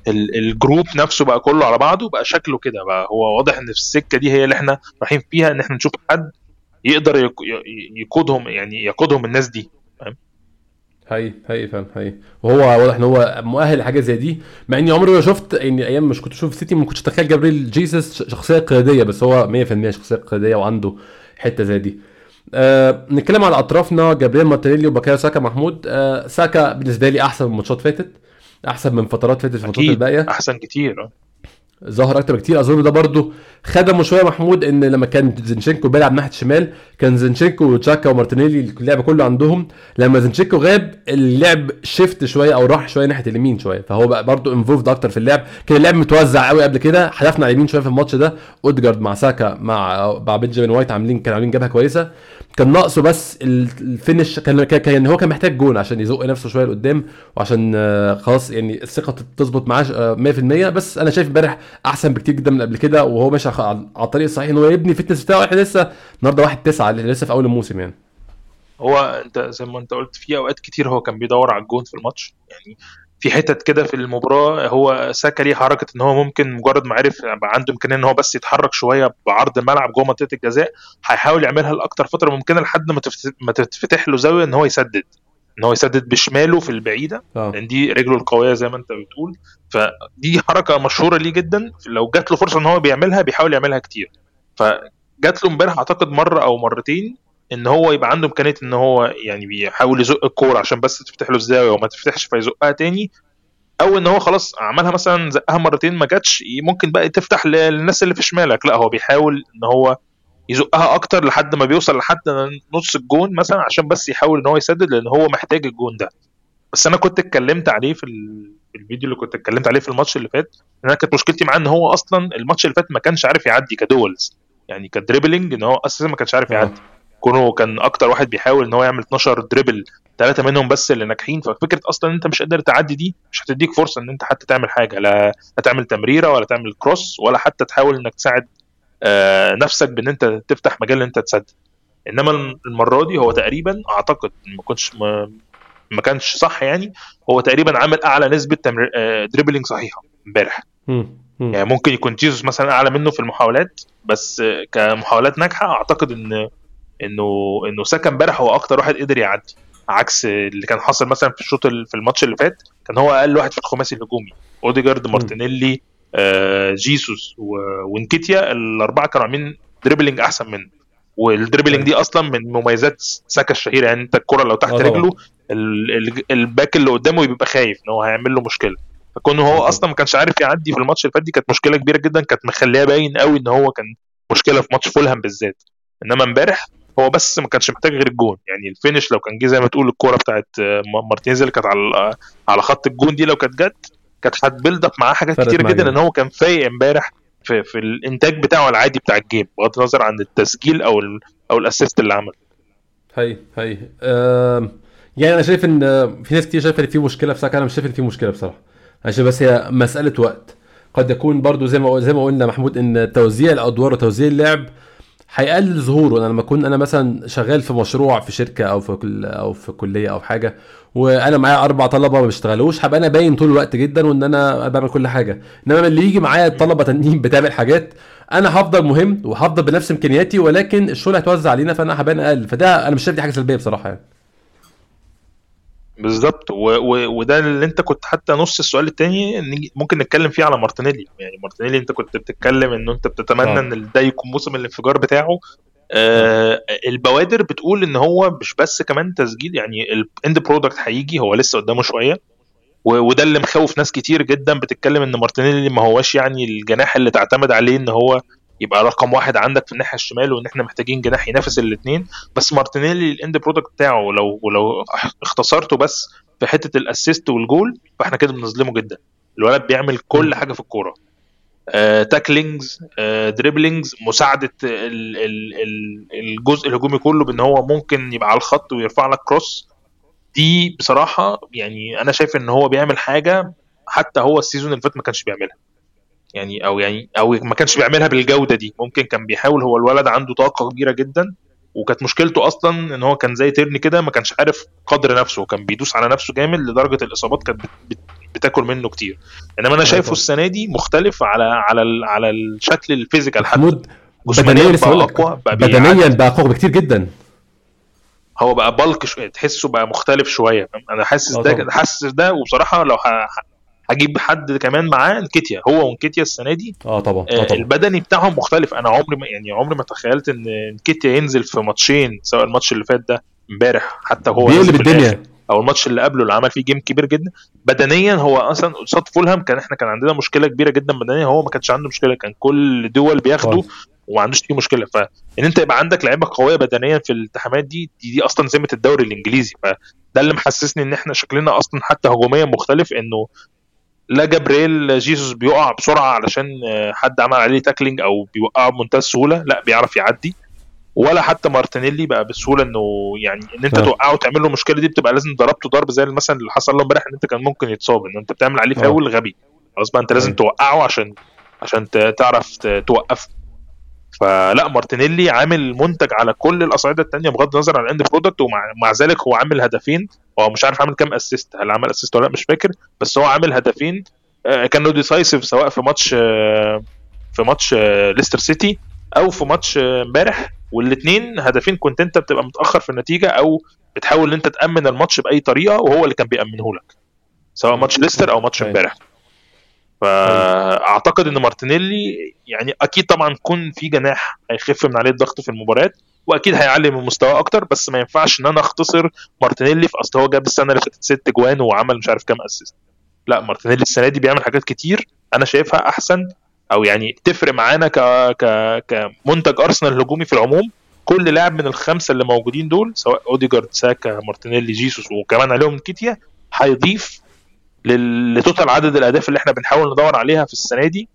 ال- ال group نفسه بقى كله على بعضه بقى شكله كده بقى. هو واضح ان في السكة دي هي اللي إحنا رايحين فيها ان إحنا نشوف حد يقدر يقودهم يعني يقودهم الناس دي. هي هي فعلا هي وهو واضح إن هو مؤهل لحاجة زي دي مع إني عمري ما شفت اني أيام مش كنت أشوف سيتي ما كنتش أتخيل جابريل جيسس شخصية قيادية بس هو 100% شخصية قيادية وعنده حتة زي دي. آه نتكلم على أطرافنا. جابريل مارتينيلي وباكايو ساكا. محمود آه ساكا بالنسبة لي أحسن من ماتشات فاتت أحسن من فترات فاتت في الماتشات الباقية. أحسن كتير آه. ظهر أكتر بكتير. اظن ده برضو خدمه شوية محمود ان لما كان زينشينكو بيلعب ناحيه الشمال كان زينشينكو وتشاكا ومارتينيلي اللعب كله عندهم. لما زينشينكو غاب اللعب shift شوية أو راح شوية ناحيه اليمين شوية. فهو بقى برضو involved أكتر في اللعب. كان اللعب متوزع قوي قبل كده. حدفنا على اليمين شوية في الماتش ده. اوديجارد مع ساكا مع مع بنجامين وايت عاملين كانوا عاملين جبهة كويسة. كان ناقصه بس ال- ال finish كان كان- كان هو كان محتاج جون عشان يزق نفسه شوية لقدام وعشان آه، خلاص يعني الثقة تظبط معاه آه، 100% بس أنا شايف امبارح أحسن بكتير جدا من قبل كده وهو ماشي على الطريق الصحيح. إن هو يبني ال fitness بتاعه إحنا لسه النهارده 1 9 لسه في أول الموسم يعني. هو أنت زي ما أنت قلت في أوقات كتير هو كان بيدور على الجون في الماتش. يعني في حتت كده في المباراة هو ساكا ليه حركة إن هو ممكن مجرد ما عرف عنده إمكانية إن هو بس يتحرك شوية بعرض الملعب جوه منطقة الجزاء هيحاول يعملها لأكتر فترة ممكنة لحد ما ما تتفتح له زاوية إن هو يسدد. إن هو يسدد بشماله في البعيدة آه. لأن دي رجله القوية زي ما أنت بتقول. فدي حركة مشهورة ليه جدا. لو جات له فرصة إن هو بيعملها بيحاول يعملها كتير. فجات له إمبارح أعتقد مرة أو مرتين إن هو يبقى عنده إمكانية إن هو يعني بيحاول يزق الكورة عشان بس تفتح له الزاوية وما تفتحش فيزقها تاني أو إن هو خلاص عملها مثلا زقها مرتين ما جاتش ممكن بقى تفتح للناس اللي في شمالك. لا هو بيحاول إن هو يزقها أكتر لحد ما بيوصل لحد نص الجون مثلا عشان بس يحاول إن هو يسدد لأن هو محتاج الجون ده. بس أنا كنت اتكلمت عليه في الفيديو اللي كنت اتكلمت عليه في الماتش اللي فات أنا كانت مشكلتي معاه إن هو أصلا الماتش اللي فات ما كانش عارف يعدي ك duels. يعني ك dribbling إن هو أساسا ما كانش عارف يعدي. كونه كان أكتر واحد بيحاول إن هو يعمل 12 dribble ثلاثة منهم بس اللي ناجحين. ففكرة أصلا إن أنت مش قادر تعدي دي مش هتديك فرصة إن أنت حتى تعمل حاجة لا هتعمل تمريرة ولا تعمل cross ولا حتى تحاول إنك تساعد آه نفسك بإن أنت تفتح مجال إن أنت تسدد. إنما المرة دي هو تقريبا أعتقد ما كنتش ما, ما كانش صح يعني هو تقريبا عامل أعلى نسبة تمر... آه dribbling صحيحة إمبارح. يعني ممكن يكون جيسوس مثلا أعلى منه في المحاولات بس كمحاولات ناجحة أعتقد إن إنه إنه ساكا امبارح هو أكتر واحد قدر يعدي. عكس اللي كان حاصل مثلا في الشوط في الماتش اللي فات كان هو أقل واحد في الخماسي الهجومي. أوديجارد مارتينيلي آه جيسوس وإنكيتيا الأربعة كانوا عاملين dribbling أحسن منه. وال dribbling دي أصلا من مميزات ساكا الشهيره يعني أنت الكرة لو تحت رجله ال back اللي قدامه بيبقى خايف إن هو هيعمل له مشكلة. فكونه هو أصلا ما كانش عارف يعدي في الماتش اللي فات دي كانت مشكلة كبيرة جدا كانت مخليه باين قوي إن هو كان مشكلة في ماتش فولهام بالذات. إنما امبارح هو بس ما كانش محتاج غير الجون. يعني ال finish لو كان جه زي ما تقول الكورة بتاعت مارتينيز اللي كانت على على خط الجون دي لو كانت جت كانت هت build up معاه حاجات كتير جدا. إن هو كان فايق امبارح في, في الإنتاج بتاعه العادي بتاع ال game بغض النظر عن التسجيل أو ال أو ال assist اللي عمله. هي هي أه يعني أنا شايف إن في ناس كتير شايفة إن في مشكلة ساكا أنا مش شايف إن في مشكلة بصراحة. عشان بس هي مسألة وقت. قد يكون برضو زي ما زي ما قلنا محمود إن توزيع الأدوار وتوزيع اللعب هيقلل ظهوره. أنا لما أكون أنا مثلا شغال في مشروع في شركة أو في كل أو في كلية أو حاجة وأنا معايا أربع طلبة ما بيشتغلوش هبقى أنا باين طول الوقت جدا وإن أنا بعمل كل حاجة. إنما اللي يجي معايا طلبة تانيين بتعمل حاجات أنا هفضل مهم وهفضل بنفس إمكانياتي ولكن الشغل هيتوزع علينا فأنا هبان أقل. فده أنا مش شايف دي حاجة سلبية بصراحة يعني. بالظبط. و... و... وده اللي انت كنت حتى نص السؤال التاني ممكن نتكلم فيه على مارتينيلي. يعني مارتينيلي انت كنت بتتكلم انه انت بتتمنى آه. ان ده يكون موسم الانفجار بتاعه. آه البوادر بتقول ان هو مش بس كمان تسجيل يعني ال end product هيجي هو لسه قدامه شوية. وده اللي مخوف ناس كتير جدا بتتكلم إن مارتينيلي ما هوش يعني الجناح اللي تعتمد عليه إن هو يبقى رقم واحد عندك في الناحية الشمال وإن إحنا محتاجين جناح ينافس الاثنين بس مارتينيلي ال end product بتاعه لو لو اختصرته بس في حتة ال assist والجول فإحنا كده بنظلمه جدا. الولد بيعمل كل حاجة في الكورة. آه، tacklings آه، dribblings مساعدة ال ال ال الجزء الهجومي كله بإن هو ممكن يبقى على الخط ويرفع لك cross دي بصراحة يعني أنا شايف إن هو بيعمل حاجة حتى هو ال season اللي فات ما كانش بيعملها. يعني أو يعني أو ما كانش بيعملها بالجودة دي. ممكن كان بيحاول هو الولد عنده طاقة كبيرة جدا وكانت مشكلته أصلا إن هو كان زي تيرني كده ما كانش عارف قدر نفسه وكان بيدوس على نفسه جامد لدرجة الإصابات كانت بتاكل منه كتير. إنما أنا شايفه السنة دي مختلف على على على الشكل ال physical حتى. بدنيا بقى أقوى بقى بدنيا بقى أقوى بكتير جدا. هو بقى bulk شوية تحسه بقى مختلف شوية أنا حاسس ده حاسس ده وبصراحة لو هجيب حد كمان معاه نكيتيا. هو ونكيتيا السنة دي. آه طبعا آه طبعا. البدني بتاعهم مختلف. أنا عمري ما يعني عمري ما تخيلت إن نكيتيا ينزل في ماتشين سواء الماتش اللي فات ده امبارح حتى هو بيقلب الدنيا. أو الماتش اللي قبله اللي عمل فيه game كبير جدا. بدنيا هو أصلا قصاد فولهام كان إحنا كان عندنا مشكلة كبيرة جدا بدنيا. هو ما كانش عنده مشكلة كان كل duel بياخده وما عندوش فيه مشكلة. فان أنت يبقى عندك لعيبة قوية بدنيا في الالتحامات دي دي, دي أصلا سمة الدوري الإنجليزي. فده اللي محسسني إن إحنا شكلنا أصلا حتى هجوميا مختلف إنه لا جابرييل جيسوس بيقع بسرعة علشان حد عمل عليه tackling أو بيوقعه بمنتهى السهولة لا بيعرف يعدي. ولا حتى مارتينيلي بقى بسهولة إنه يعني إن أنت توقعه وتعمل له المشكلة دي بتبقى لازم ضربته ضرب زي مثلا اللي حصل له امبارح إن أنت كان ممكن يتصاب إن أنت بتعمل عليه فاول غبي. خلاص بقى أنت لازم توقعه عشان عشان تعرف توقفه. فلا مارتينيلي عامل منتج على كل الأصعدة الثانية بغض النظر عن ال end product ومع ذلك هو عامل هدفين. هو مش عارف عامل كام assist هل عمل assist ولا لأ مش فاكر. بس هو عامل هدفين. كانوا decisive سواء في ماتش في ماتش ليستر سيتي أو في ماتش امبارح. والاثنين هدفين كنت انت بتبقى متأخر في النتيجة أو بتحاول إن أنت تأمن الماتش بأي طريقة وهو اللي كان بيامنه لك سواء ماتش ليستر أو ماتش امبارح. فأعتقد إن مارتينيلي يعني أكيد طبعا كون في جناح هيخف من عليه الضغط في المباريات وأكيد هيعلي من مستواه أكتر بس ما ينفعش إن أنا أختصر مارتينيلي في أصل هو جاب السنة اللي فاتت ست جوان وعمل مش عارف كام assist. لا مارتينيلي السنة دي بيعمل حاجات كتير أنا شايفها أحسن أو يعني تفرق معانا ك ك كمنتج أرسنال الهجومي في العموم. كل لاعب من الخمسة اللي موجودين دول سواء أوديجارد ساكا مارتينيلي جيسوس وكمان عليهم نكيتيا هيضيف ل total عدد الأهداف اللي إحنا بنحاول ندور عليها في السنة دي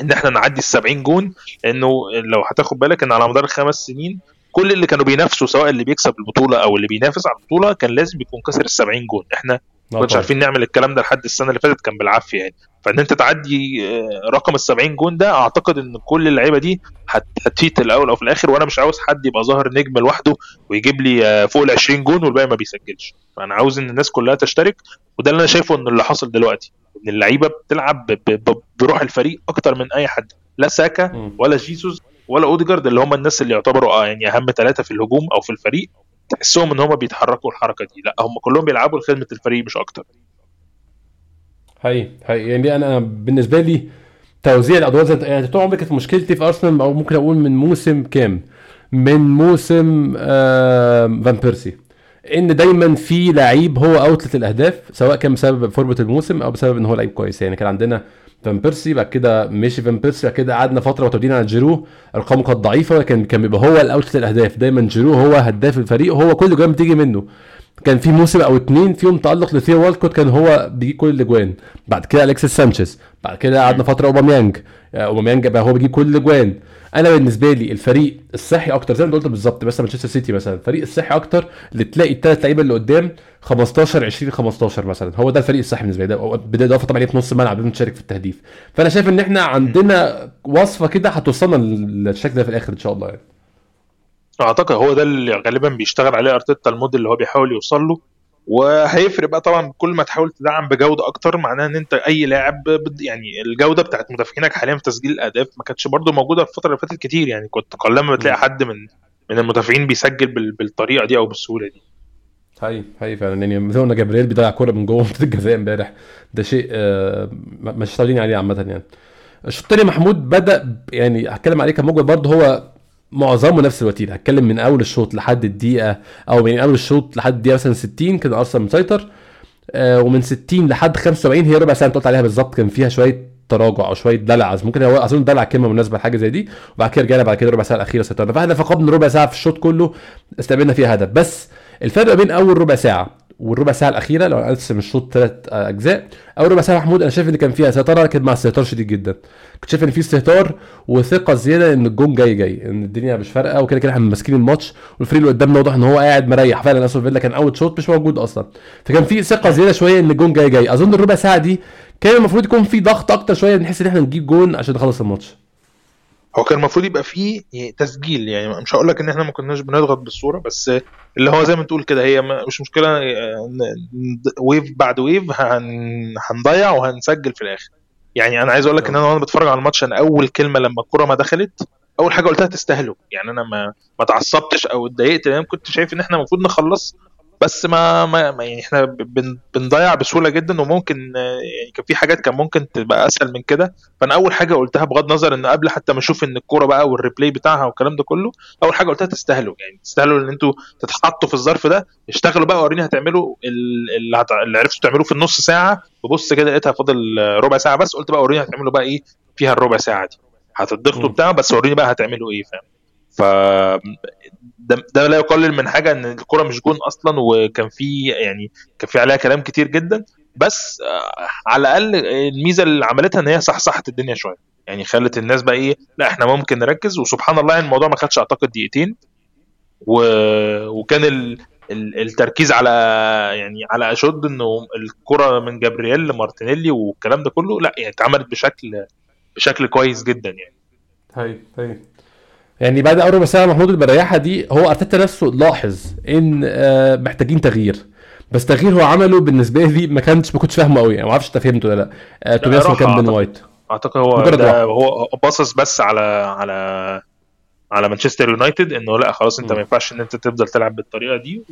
إن إحنا نعدي ال 70 جون لأنه لو هتاخد بالك إن على مدار الخمس سنين كل اللي كانوا بينافسوا سواء اللي بيكسب البطولة أو اللي بينافس على البطولة كان لازم يكون كسر ال 70 جون. إحنا ما كناش عارفين نعمل الكلام ده لحد السنة اللي فاتت كان بالعافية يعني. فإن أنت تعدي آه، رقم ال 70 جون ده أعتقد إن كل اللعيبة دي هتفيد في الأول أو في الآخر وأنا مش عاوز حد يبقى ظاهر نجم لوحده ويجيب لي آه، فوق ال 20 جون والباقي ما بيسجلش. فأنا عاوز إن الناس كلها تشترك وده اللي أنا شايفه إن اللي حاصل دلوقتي إن اللعيبة بتلعب بروح الفريق أكتر من أي حد. لا ساكا ولا جيسوس ولا أوديجارد اللي هم الناس اللي يعتبروا آه يعني أهم ثلاثة في الهجوم أو في الفريق. تحسهم إن هم بيتحركوا الحركة دي. لا هم كلهم بيلعبوا لخدمة الفريق مش أكتر. هاي هاي يعني أنا بالنسبة لي توزيع الأدوار زي يعني طول عمري كانت مشكلتي في أرسنال أو ممكن أقول من موسم كام؟ من موسم آه فان بيرسي. إن دايما في لعيب هو outlet الأهداف سواء كان بسبب فورمة الموسم أو بسبب إن هو لعيب كويس. يعني كان عندنا فان بيرسي بعد كده مشي فان بيرسي بعد كده قعدنا فترة معتمدين على جيرو. ارقامه كانت ضعيفة كان كان بيبقى هو ال outlet الاهداف دايما جيرو هو هداف الفريق هو كل جوان بتيجي منه. كان في موسم أو اتنين فيهم تألق لثيو والكوت كان هو بيجيب كل الأجوان. بعد كده الكسيس سانشيز. بعد كده قعدنا فترة أوباميانج. أوباميانج بقى هو بيجيب كل الأجوان. أنا بالنسبة لي الفريق الصحي أكتر زي ما قلت بالظبط مثلا مانشستر سيتي مثلا الفريق الصحي أكتر اللي تلاقي الثلاث لعيبة اللي قدام 15 20 15 مثلا هو ده الفريق الصحي بالنسبة لي ده بدايه إضافة طبعا في نص الملعب بدون تشارك في التهديف. فأنا شايف إن إحنا عندنا وصفة كده هتوصلنا للشكل ده في الآخر إن شاء الله يعني. أعتقد هو ده اللي غالبا بيشتغل عليه أرتيتا الموديل اللي هو بيحاول يوصل له. وهيفرق بقى طبعا كل ما تحاول تدعم بجودة أكتر معناها إن أنت أي لاعب يعني الجودة بتاعت مدافعينك حاليا في تسجيل الأهداف ما كانتش برده موجودة في الفترة اللي فاتت كتير يعني كنت قلما بتلاقي حد من من المدافعين بيسجل بالطريقة دي أو بالسهولة دي. هاي هاي فعلا يعني مثلا جابرييل بيضيع كوره من جوه منطقة الجزاء امبارح. ده شيء آه مش طالعين عليه عامة يعني. الشوط الثاني محمود بدأ يعني هتكلم عليه كمجمل برضه هو معظمه نفس الوتيره هتكلم من أول الشوط لحد الدقيقة أو من أول الشوط لحد الدقيقة مثلا 60 كده أرسنال مسيطر. آه ومن 60 لحد 75 هي ربع ساعة انت عليها بالظبط كان فيها شوية تراجع أو شوية دلع. ممكن هو أظن دلع كلمة مناسبة لحاجة زي دي وبعد كده رجعنا بعد كده ربع ساعة الأخيرة سيطرنا. فاحنا فقدنا ربع ساعة في الشوط كله استقبلنا فيها هدف. بس الفرق بين أول ربع ساعة والربع ساعة الأخيرة لو أقسم الشوط ثلاث أجزاء. اول ربع ساعة محمود أنا شايف إن كان فيها سيطره كانت مع استهتار شديد جدا. كنت شايف إن في استهتار وثقة زيادة إن الجون جاي جاي. إن الدنيا مش فارقة وكده كده إحنا ماسكين الماتش والفريق اللي قدامنا واضح إن هو قاعد مريح. فعلا أستون فيلا كان أول شوط مش موجود أصلا. فكان في ثقة زيادة شوية إن الجون جاي جاي. أظن الربع ساعة دي كان المفروض يكون في ضغط أكتر شوية نحس إن إحنا نجيب جون عشان نخلص الماتش. هو كان المفروض يبقى فيه تسجيل يعني مش هقول لك إن إحنا ما كناش بنضغط بالصورة بس اللي هو زي ما تقول كده هي مش مشكلة wave بعد wave هنضيع وهنسجل في الآخر. يعني أنا عايز أقول لك إن أنا وأنا بتفرج على الماتش أنا أول كلمة لما الكرة ما دخلت أول حاجة قلتها تستاهلوا. يعني أنا ما ما اتعصبتش أو اتضايقت لأن كنت شايف إن إحنا المفروض نخلص بس ما, ما يعني إحنا بن بنضيع بسهولة جدا وممكن يعني كان في حاجات كان ممكن تبقى أسهل من كده. فأنا أول حاجة قلتها بغض النظر إن قبل حتى ما أشوف إن الكورة بقى وال replay بتاعها والكلام ده كله أول حاجة قلتها تستاهلوا يعني تستاهلوا إن أنتوا تتحطوا في الظرف ده. اشتغلوا بقى وريني هتعملوا اللي, هت... اللي عرفتوا تعملوه في النص ساعة. ببص كده لقيتها فاضل ربع ساعة بس قلت بقى وريني هتعملوا بقى إيه فيها الربع ساعة دي. هتضغطوا بتاع بس وريني بقى هتعملوا إيه فاهم؟ ف ده, ده لا يقلل من حاجة إن الكره مش جون أصلا وكان في يعني كان في عليها كلام كتير جدا. بس آه، على الأقل الميزة اللي عملتها إن هي صحصحت الدنيا شوية. يعني خلت الناس بقى إيه لا إحنا ممكن نركز. وسبحان الله يعني الموضوع ما خدش أعتقد دقيقتين. و... وكان ال... التركيز على يعني على أشد إنه الكره من جابرييل لمارتينيلي والكلام ده كله لا يعني اتعملت بشكل بشكل كويس جدا يعني. هاي هاي يعني بعد أول ربع ساعه محمود اللي دي هو أرتيتا نفسه لاحظ إن آه، محتاجين تغيير. بس تغيير هو عمله بالنسبة لي ما كانش ما كنتش فاهمه قوي يعني ما أعرفش أنت فهمته ولا لأ. آه توماس مكان بن وايت. أعتقد هو ده هو باصص بس على على على مانشستر يونايتد إنه لأ خلاص أنت ما ينفعش إن أنت تفضل تلعب بالطريقة دي.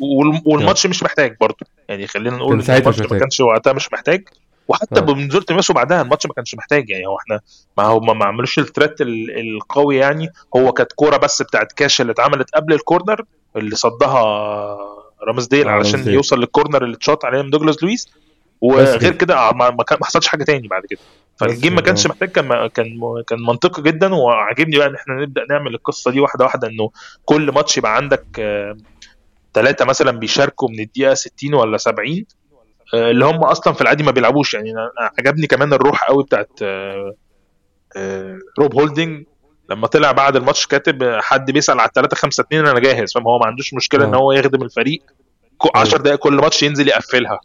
والماتش مش محتاج برضه. يعني خلينا نقول الماتش ما كانش وقتها مش محتاج. وحتى بمنظور تومياسو بعدها الماتش ما كانش محتاج يعني هو إحنا ما هو ما عملوش ال threat القوي يعني. هو كانت كورة بس بتاعت كاش اللي اتعملت قبل ال corner اللي صدها رامزديل علشان يوصل لل corner اللي اتشاط عليه من دوجلاس لويس. وغير كده ما, ما حصلش حاجة تاني بعد كده. فال game ما كانش محتاج كان كان كان منطقي جدا. وعاجبني بقى إن إحنا نبدأ نعمل القصة دي واحدة واحدة إنه كل ماتش يبقى عندك ثلاثة مثلا بيشاركوا من الدقيقة 60 ولا 70 آه، اللي هم أصلا في العادي ما بيلعبوش. يعني عجبني كمان الروح قوي بتاعت آه، آه، روب هولدنج لما طلع بعد الماتش كاتب حد بيسأل على 3 5 2 أنا جاهز. فما هو ما عندوش مشكلة إن هو يخدم الفريق. 10 دقائق كل ماتش ينزل يقفلها.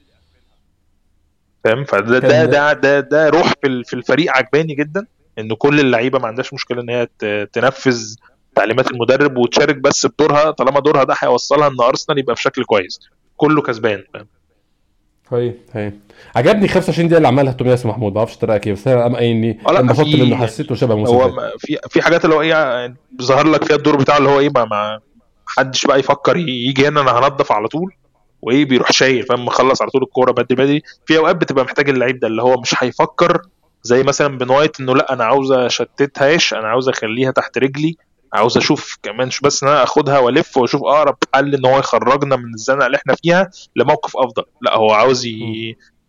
فاهم؟ فده ده ده ده, ده روح في في الفريق عجباني جدا. إن كل اللعيبة ما عندهاش مشكلة إن هي تنفذ تعليمات المدرب وتشارك بس بدورها. طالما دورها ده هيوصلها إن أرسنال يبقى في شكل كويس. كله كسبان. فاهم؟ هي هي عجبني 25 دقيقة اللي عملها تومياس محمود ما أعرفش أنت رأيك إيه بس أنا قايلني انبسطت منه حسيته شبه موسى هو في في حاجات اللي هو إيه ظهر لك فيها الدور بتاعه اللي هو إيه ما, ما حدش بقى يفكر يجي هنا أنا هنضف على طول وإيه بيروح شايل فاهم مخلص على طول الكورة بدري بدري. في أوقات بتبقى محتاج اللعيب ده اللي هو مش هيفكر زي مثلا بن وايت إنه لأ أنا عاوز أشتتهاش أنا عاوز أخليها تحت رجلي عاوز أشوف كمان مش بس إن أنا آخدها وألف وأشوف أقرب حل إن هو يخرجنا من الزنقة اللي إحنا فيها لموقف أفضل. لا هو عاوز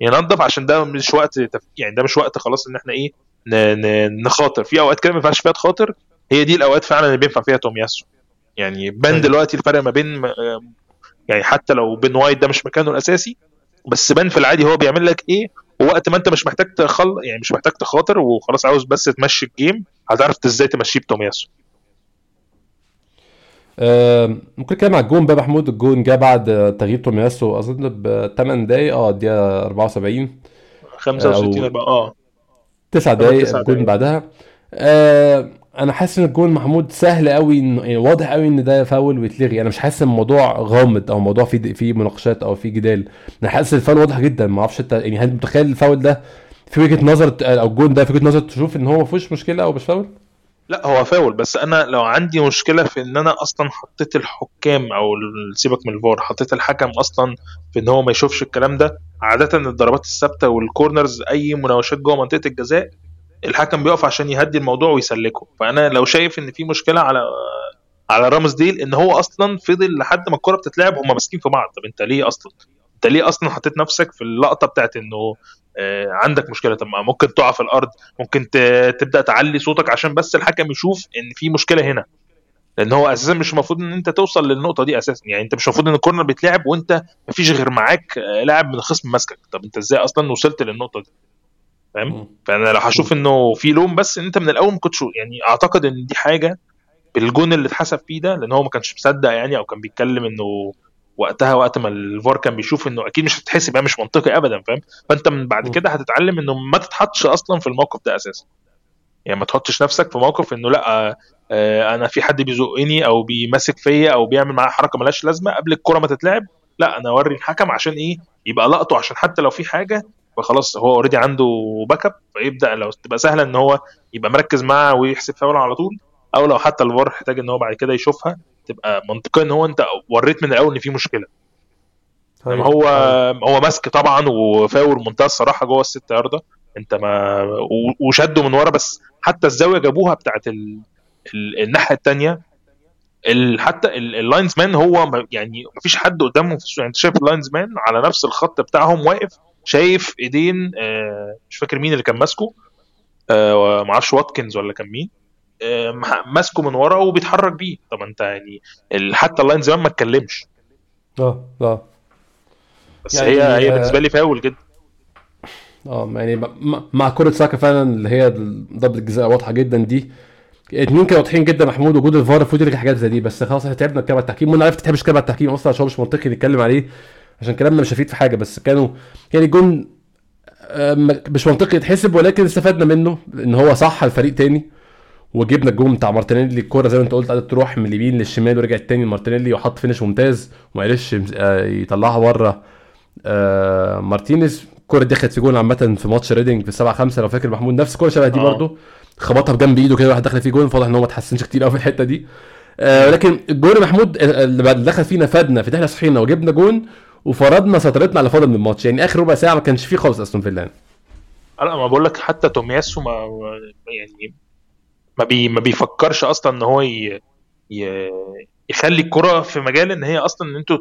ينظف عشان ده مش وقت تف... يعني ده مش وقت خلاص إن إحنا إيه ن... نخاطر. في أوقات كده ما ينفعش فيها تخاطر هي دي الأوقات فعلا اللي بينفع فيها تومياسو يعني بان طيب. دلوقتي الفرق ما بين يعني حتى لو بن وايت ده مش مكانه الأساسي بس بان في العادي هو بيعمل لك إيه ووقت ما أنت مش محتاج تخل يعني مش محتاج تخاطر وخلاص عاوز بس تمشي ال game هتعرف إزاي تمشيه بتومياسو ممكن نتكلم على الجون بقى محمود الجون جه بعد تغيير تومياسو أظن ب 8 دقايق آه الدقيقة 74 65 4 آه 9 دقايق الجون بعدها. آه أنا حاسس إن الجون محمود سهل قوي يعني واضح قوي إن ده فاول ويتلغي. أنا مش حاسس إن الموضوع غامض أو الموضوع فيه فيه مناقشات أو فيه جدال. أنا حاسس الفاول واضح جدا. ما أعرفش أنت يعني هل متخيل الفاول ده في وجهة نظر أو الجون ده في وجهة نظر تشوف إن هو ما فيهوش مشكلة أو مش فاول؟ لا هو فاول بس أنا لو عندي مشكلة في إن أنا أصلا حطيت الحكام أو سيبك من الفار حطيت الحكم أصلا في إن هو ما يشوفش الكلام ده عاده الضربات الثابتة وال corners أي مناوشات جوه منطقة الجزاء الحكم بيقف عشان يهدي الموضوع ويسلكه. فأنا لو شايف إن في مشكلة على على رامزديل إن هو أصلا فضل لحد ما الكرة بتتلعب هم ماسكين في بعض. طب أنت ليه أصلا؟ أنت ليه أصلا حطيت نفسك في اللقطة بتاعت إنه عندك مشكلة. طب ممكن تقع في الأرض ممكن تبدأ تعلي صوتك عشان بس الحكم يشوف إن في مشكلة هنا. لأن هو أساسا مش المفروض إن أنت توصل للنقطة دي أساسا. يعني أنت مش المفروض إن الكورنر بيتلعب وأنت مفيش غير معاك آه، لاعب من الخصم ماسكك طب أنت إزاي أصلا وصلت للنقطة دي؟ فاهم؟ فأنا لو هشوف إنه في لوم بس إن أنت من الأول ما كنتش يعني أعتقد إن دي حاجة بالجون اللي اتحسب فيه ده لأن هو ما كانش مصدق يعني أو كان بيتكلم إنه وقتها وقت ما الفار كان بيشوف إنه أكيد مش هتتحسب يعني مش منطقي ابدا فاهم؟ فأنت من بعد كده هتتعلم إنه ما تتحطش أصلا في الموقف ده أساسا. يعني ما تحطش نفسك في موقف إنه لأ آه أنا في حد بيزقني أو بيمسك فيا أو بيعمل معايا حركة ملهاش لازمة قبل الكرة ما تتلعب لأ أنا أوري الحكم عشان إيه؟ يبقى لقطه عشان حتى لو في حاجة فخلاص هو already عنده backup فيبدأ لو تبقى سهلة إن هو يبقى مركز معاه ويحسب فاول على طول أو لو حتى الفار احتاج إن هو بعد كده يشوفها تبقى منطقيا إن هو أنت وريت من الأول إن في مشكلة. طيب. هو هو ماسك طبعا وفاول منتهى الصراحة جوه الست يارده أنت ما وشده من ورا بس حتى الزاوية جابوها بتاعت ال... ال... الناحية الثانية ال... حتى ال linesman هو يعني ما فيش حد قدامهم في يعني أنت شايف ال linesman على نفس الخط بتاعهم واقف شايف إيدين آه مش فاكر مين اللي كان ماسكه آه ما أعرفش واتكنز ولا كان مين. ماسكه من ورا وبيتحرك بيه. طب انت يعني حتى ال linesman ما اتكلمش. آه آه. بس يعني هي هي بالنسبة لي فاول جدا. آه يعني مع كرة ساكا فعلا اللي هي ضربة الجزاء واضحة جدا دي. اتنين كانوا واضحين جدا محمود وجود الفار المفروض يلغي حاجات زي دي. بس خلاص إحنا تعبنا كلام التحكيم. وأنا عرفت تحبش كلام التحكيم أصلا عشان هو مش منطقي نتكلم عليه عشان كلامنا مش هيفيد في حاجة. بس كانوا يعني جون مش منطقي يتحسب ولكن استفدنا منه إن هو صحى الفريق تاني. وجبنا الجون بتاع مارتينيلي. الكوره زي ما انت قلت قعدت تروح من اليمين للشمال ورجعت تاني لمارتينيلي وحط finish ممتاز وما قدرش آه، يطلعها بره. آه مارتينيز الكوره دخلت في جون عامة في ماتش ريدنج في 7 5 لو فاكر محمود نفس الكوره شبه دي آه. برده خبطها بجنب ايده كده واحد دخل فيه جون فواضح إن هو ما اتحسنش كتير قوي في الحتة دي. آه ولكن الجون محمود اللي دخل فينا فادنا فتحنا صحينا وجبنا جون وفرضنا سيطرتنا على فاضل من الماتش. يعني آخر ربع ساعة ما كانش فيه خالص أستون فيلا. لا ما بقول لك حتى تومياسو ما يعني ما بي ما بيفكرش أصلا إن هو ي... ي... يخلي الكرة في مجال إن هي أصلا إن أنتوا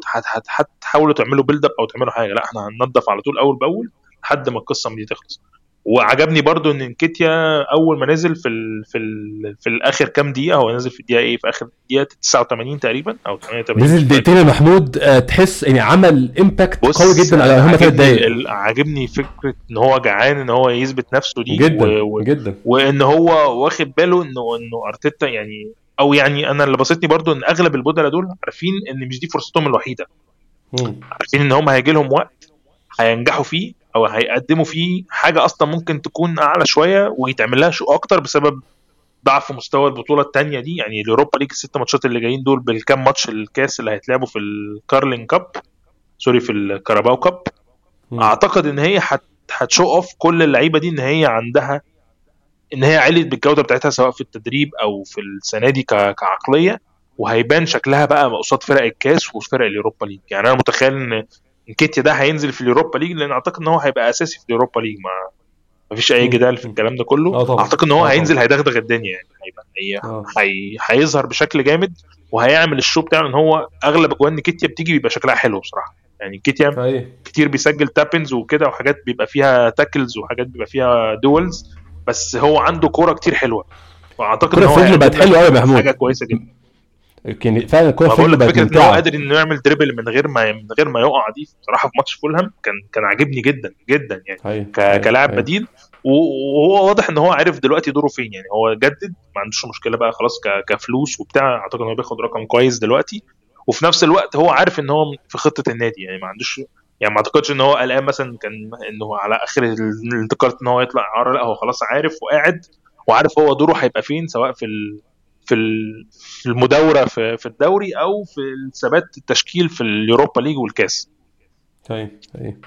هتحاولوا تعملوا build up أو تعملوا حاجة. لا إحنا هننضف على طول أول بأول لحد ما القصة دي تخلص. وعجبني برضو إن إنكيتيا أول ما نزل في ال في ال في الآخر كام دقيقة هو نزل في الدقيقة إيه في آخر دقيقة 89 تقريبا أو 88 نزل دقيقتين يا محمود. آه، تحس يعني عمل impact قوي جدا على هم ثلاث دقايق. عاجبني فكرة إن هو جعان إن هو يثبت نفسه دي جدا و... و... جدا. وإن هو واخد باله انه إنه أرتيتا يعني أو يعني أنا اللي بسطني برضو إن أغلب البدلا دول عارفين إن مش دي فرصتهم الوحيدة. عارفين إن هم هيجي لهم وقت هينجحوا فيه أو هيقدموا فيه حاجة أصلا ممكن تكون أعلى شوية ويتعمل لها show أكتر بسبب ضعف مستوى البطولة الثانية دي. يعني اليوروبا ليج الست ماتشات اللي جايين دول بالكام ماتش الكاس اللي هيتلعبوا في الكارلين كاب sorry في الكاراباو كاب. أعتقد إن هي هت show off كل اللعيبة دي إن هي عندها إن هي علت بالجودة بتاعتها سواء في التدريب أو في السنة دي كعقلية. وهيبان شكلها بقى قصاد فرق الكاس وفرق اليوروبا ليج. يعني أنا متخيل إن انكيتيا ده هينزل في اليوروبا ليج لأن أعتقد إن هو هيبقى أساسي في اليوروبا ليج. ما فيش أي جدال في الكلام ده كله. آه أعتقد إن هو هينزل هيدغدغ الدنيا يعني. هيبقى هي آه. هي هيظهر بشكل جامد وهيعمل ال show بتاعه إن هو أغلب أجوان إنكيتيا بتيجي بيبقى شكلها حلو بصراحة. يعني إنكيتيا كتير بيسجل tap-ins وكده وحاجات بيبقى فيها tackles وحاجات بيبقى فيها duels بس هو عنده كورة كتير حلوة. وأعتقد إن هو بقت حلوة قوي يا محمود. حاجة كويسة جدا. يعني فعلا الكوره بقول فكرة إن هو قادر إنه يعمل dribble من غير ما من غير ما يقع دي بصراحة في ماتش فولهام كان كان عاجبني جدا جدا يعني. كلاعب بديل وهو واضح إن هو عارف دلوقتي دوره فين يعني. هو جدد ما عندوش مشكلة بقى خلاص كفلوس وبتاع أعتقد إن هو بياخد رقم كويس دلوقتي. وفي نفس الوقت هو عارف إن هو في خطة النادي يعني ما عندوش يعني ما أعتقدش إن هو قلقان مثلا كان انه على آخر الانتقال إن هو يطلع. اعاره لا هو خلاص عارف وقاعد وعارف هو دوره هيبقى فين سواء في ال... في المداورة في, الدوري أو في ثبات التشكيل في اليوروبا ليج والكاس. طيب طيب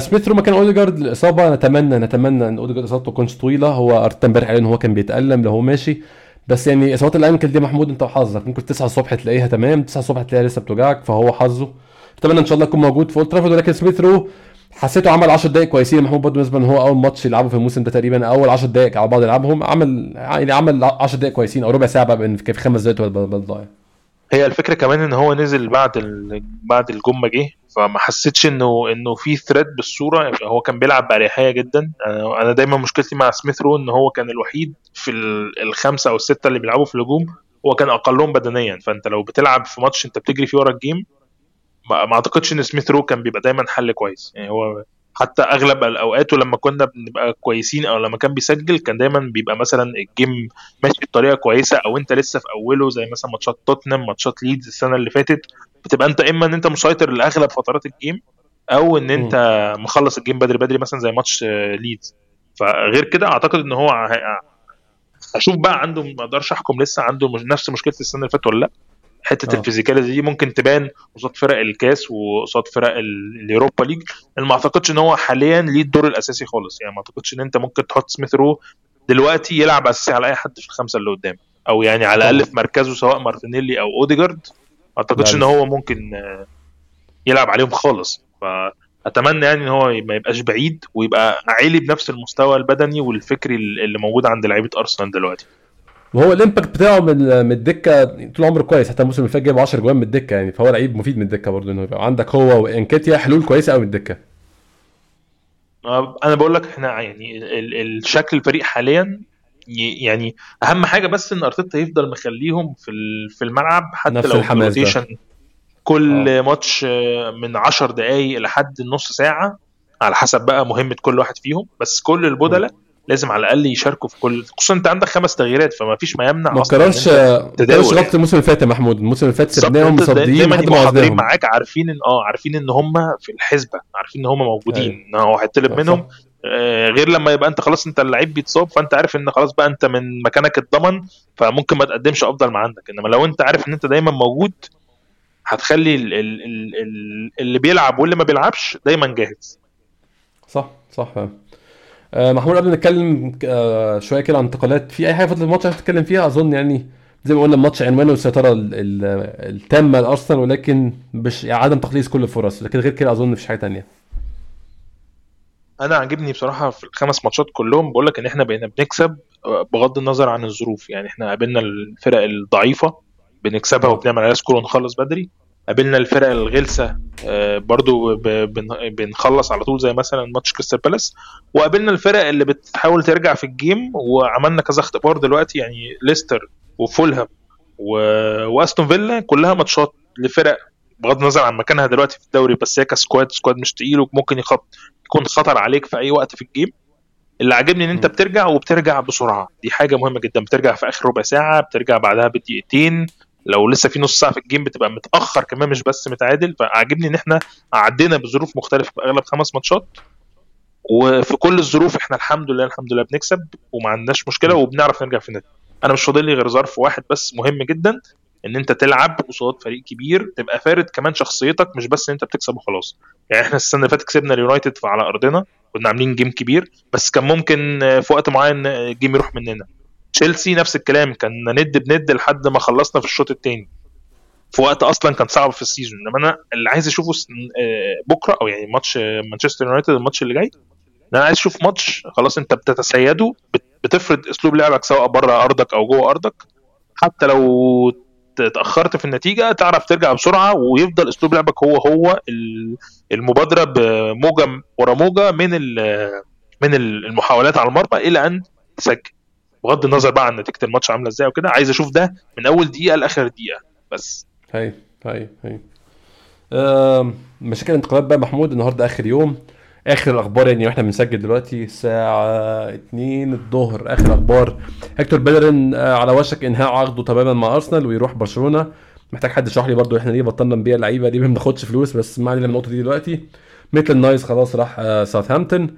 سميث رو مكان أوديجارد الاصابه نتمنى نتمنى إن أوديجارد إصابته تكونش طويلة. هو أرتيتا امبارح إن هو كان بيتألم لو هو ماشي. بس يعني إصابات ال ankle دي محمود أنت وحظك. ممكن 9 الصبح تلاقيها تمام 9 الصبح تلاقيها لسه بتوجعك فهو حظه. اتمنى إن شاء الله يكون موجود في أولد ترافورد ولكن سميث رو حسيته عمل 10 دقائق كويسين. محمود برضه بالنسبة إن هو أول ماتش يلعبه في الموسم ده تقريبا أول 10 دقائق على بعض يلعبهم عمل يعني عمل 10 دقائق كويسين أو ربع ساعة بقى في خمس دقائق بالضايع هي الفكرة كمان إن هو نزل بعد ال... بعد الجون ما جه فما حسيتش انه إنه في threat بالصورة. هو كان بيلعب بأريحية جدا. أنا دايما مشكلتي مع سميث رو إن هو كان الوحيد في الخمسة أو الستة اللي بيلعبوا في الهجوم. هو كان أقلهم بدنيا. فأنت لو بتلعب في ماتش أنت بتجري فيه ورا ال game ما اعتقدش إن سميث رو كان بيبقى دايما حل كويس. يعني هو حتى أغلب الأوقات لما كنا بنبقى كويسين أو لما كان بيسجل كان دايما بيبقى مثلا ال game ماشي بطريقة كويسة أو أنت لسه في أوله زي مثلا ماتشات توتنهام ماتشات ليدز السنة اللي فاتت. بتبقى أنت إما إن أنت مسيطر لأغلب فترات ال game أو إن أنت مخلص ال game بدري بدري مثلا زي ماتش ليدز. فغير كده أعتقد إن هو أشوف بقى عنده ما أقدرش أحكم لسه عنده نفس مشكلة السنة اللي فاتت ولا لأ. حتة آه. ال physicality دي ممكن تبان قصاد فرق الكاس وقصاد فرق اليوروبا ليج. ما أعتقدش إن هو حاليا ليه الدور الأساسي خالص. يعني ما أعتقدش إن أنت ممكن تحط سميث رو دلوقتي يلعب أساسي على أي حد في الخمسة اللي قدام. أو يعني على الأقل في مركزه سواء مارتينيلي أو أوديجارد. ما أعتقدش إن هو ممكن آه، يلعب عليهم خالص. فأتمنى يعني إن هو ما يبقاش بعيد ويبقى عالي بنفس المستوى البدني والفكري اللي موجود عند لعيبة أرسنال دلوقتي. وهو الإمباكت بتاعه من من الدكة طول عمره كويس حتى الموسم اللي فات جايب 10 جوان من الدكة يعني فهو لعيب مفيد من الدكة برضه إنه يبقى عندك هو وإنكيتيا حلول كويسة قوي من الدكة أنا بقول لك إحنا يعني الشكل الفريق حاليا يعني أهم حاجة بس إن أرتيتا يفضل مخليهم في في الملعب حتى نفس لو ال rotation كل أوه. ماتش من 10 دقائق لحد نص ساعة على حسب بقى مهمة كل واحد فيهم بس كل البدلاء لازم على الأقل يشاركوا في كل خصوصا أنت عندك خمس تغييرات فما فيش ما يمنع ما كررش تداول غلط الموسم اللي فات يا محمود. الموسم اللي فات سبناهم مصديين لحد ما حاضرين معاك عارفين ان آه عارفين إن هم في الحسبة عارفين إن هم موجودين. أيوة. إن هو هيطلب منهم. آه غير لما يبقى أنت خلاص أنت اللعيب بيتصاب فأنت عارف إن خلاص بقى أنت من مكانك اتضمن فممكن ما تقدمش أفضل ما عندك. إنما لو أنت عارف إن أنت دايما موجود هتخلي ال ال ال اللي بيلعب واللي ما بيلعبش دايما جاهز. صح صح محمود قبل ما نتكلم آه، شوية كده عن انتقالات في أي حاجة فضلت الماتش عايز تتكلم فيها؟ أظن يعني زي ما قلنا الماتش عنوانه السيطره التامة لأرسنال ولكن مش يعني عدم تخليص كل الفرص لكن غير كده أظن مفيش حاجة ثانية أنا عاجبني بصراحة في الخمس ماتشات كلهم بقول لك إن إحنا بقينا بنكسب آه، بغض النظر عن الظروف. يعني إحنا قابلنا الفرق الضعيفة بنكسبها وبنعمل عليها score ونخلص بدري. قابلنا الفرق الغلسة آه، برضو بنخلص على طول زي مثلا ماتش كريستال بالاس. وقابلنا الفرق اللي بتحاول ترجع في ال game وعملنا كذا اختبار دلوقتي يعني ليستر وفولهام وأستون فيلا كلها ماتشات لفرق بغض النظر عن مكانها دلوقتي في الدوري بس هي ك squad squad مش تقيل وممكن يخط يكون خطر عليك في أي وقت في ال game. اللي عاجبني إن أنت بترجع وبترجع بسرعة. دي حاجة مهمة جدا. بترجع في آخر ربع ساعة بترجع بعدها بدقيقتين. لو لسه في نص ساعة في ال game بتبقى متأخر كمان مش بس متعادل. فعاجبني إن إحنا عدينا بظروف مختلفة في أغلب خمس ماتشات. وفي كل الظروف إحنا الحمد لله الحمد لله بنكسب وما عندناش مشكلة وبنعرف نرجع في النادي أنا مش فاضل لي غير ظرف واحد بس مهم جدا إن أنت تلعب قصاد فريق كبير تبقى فارد كمان شخصيتك مش بس إن أنت بتكسب وخلاص. يعني إحنا السنة اللي فاتت كسبنا اليونايتد على أرضنا كنا عاملين game كبير بس كان ممكن في وقت معين ال game يروح مننا. تشيلسي نفس الكلام كان ند بند لحد ما خلصنا في الشوط الثاني في وقت أصلا كان صعب في ال season. إنما أنا اللي عايز أشوفه آه، بكرة أو يعني ماتش مانشستر يونايتد الماتش اللي جاي أنا عايز أشوف ماتش خلاص أنت بتتسيده بتفرض أسلوب لعبك سواء بره أرضك أو جوه أرضك. حتى لو اتاخرت في النتيجة تعرف ترجع بسرعة ويفضل أسلوب لعبك هو هو المبادرة بموجة ورا موجة من من المحاولات على المرمى إلى أن تسجل. بغض النظر بقى عن نتيجة الماتش عاملة إزاي وكده عايز أشوف ده من أول دقيقة لآخر دقيقة بس. هاي هاي هاي. مشاكل الانتقالات بقى محمود النهارده آخر يوم. آخر الأخبار يعني وإحنا بنسجل دلوقتي الساعة 2 الظهر. آخر أخبار. هيكتور بيلرين آه، على وشك إنهاء عقده تماما مع أرسنال ويروح برشلونة. محتاج حد يشرح لي برضو إحنا ليه بطلنا نبيع اللعيبة دي؟ ما بناخدش فلوس بس ما علينا من النقطة دي دلوقتي. ميتلاند نايلز خلاص راح آه، ساوثهامبتون.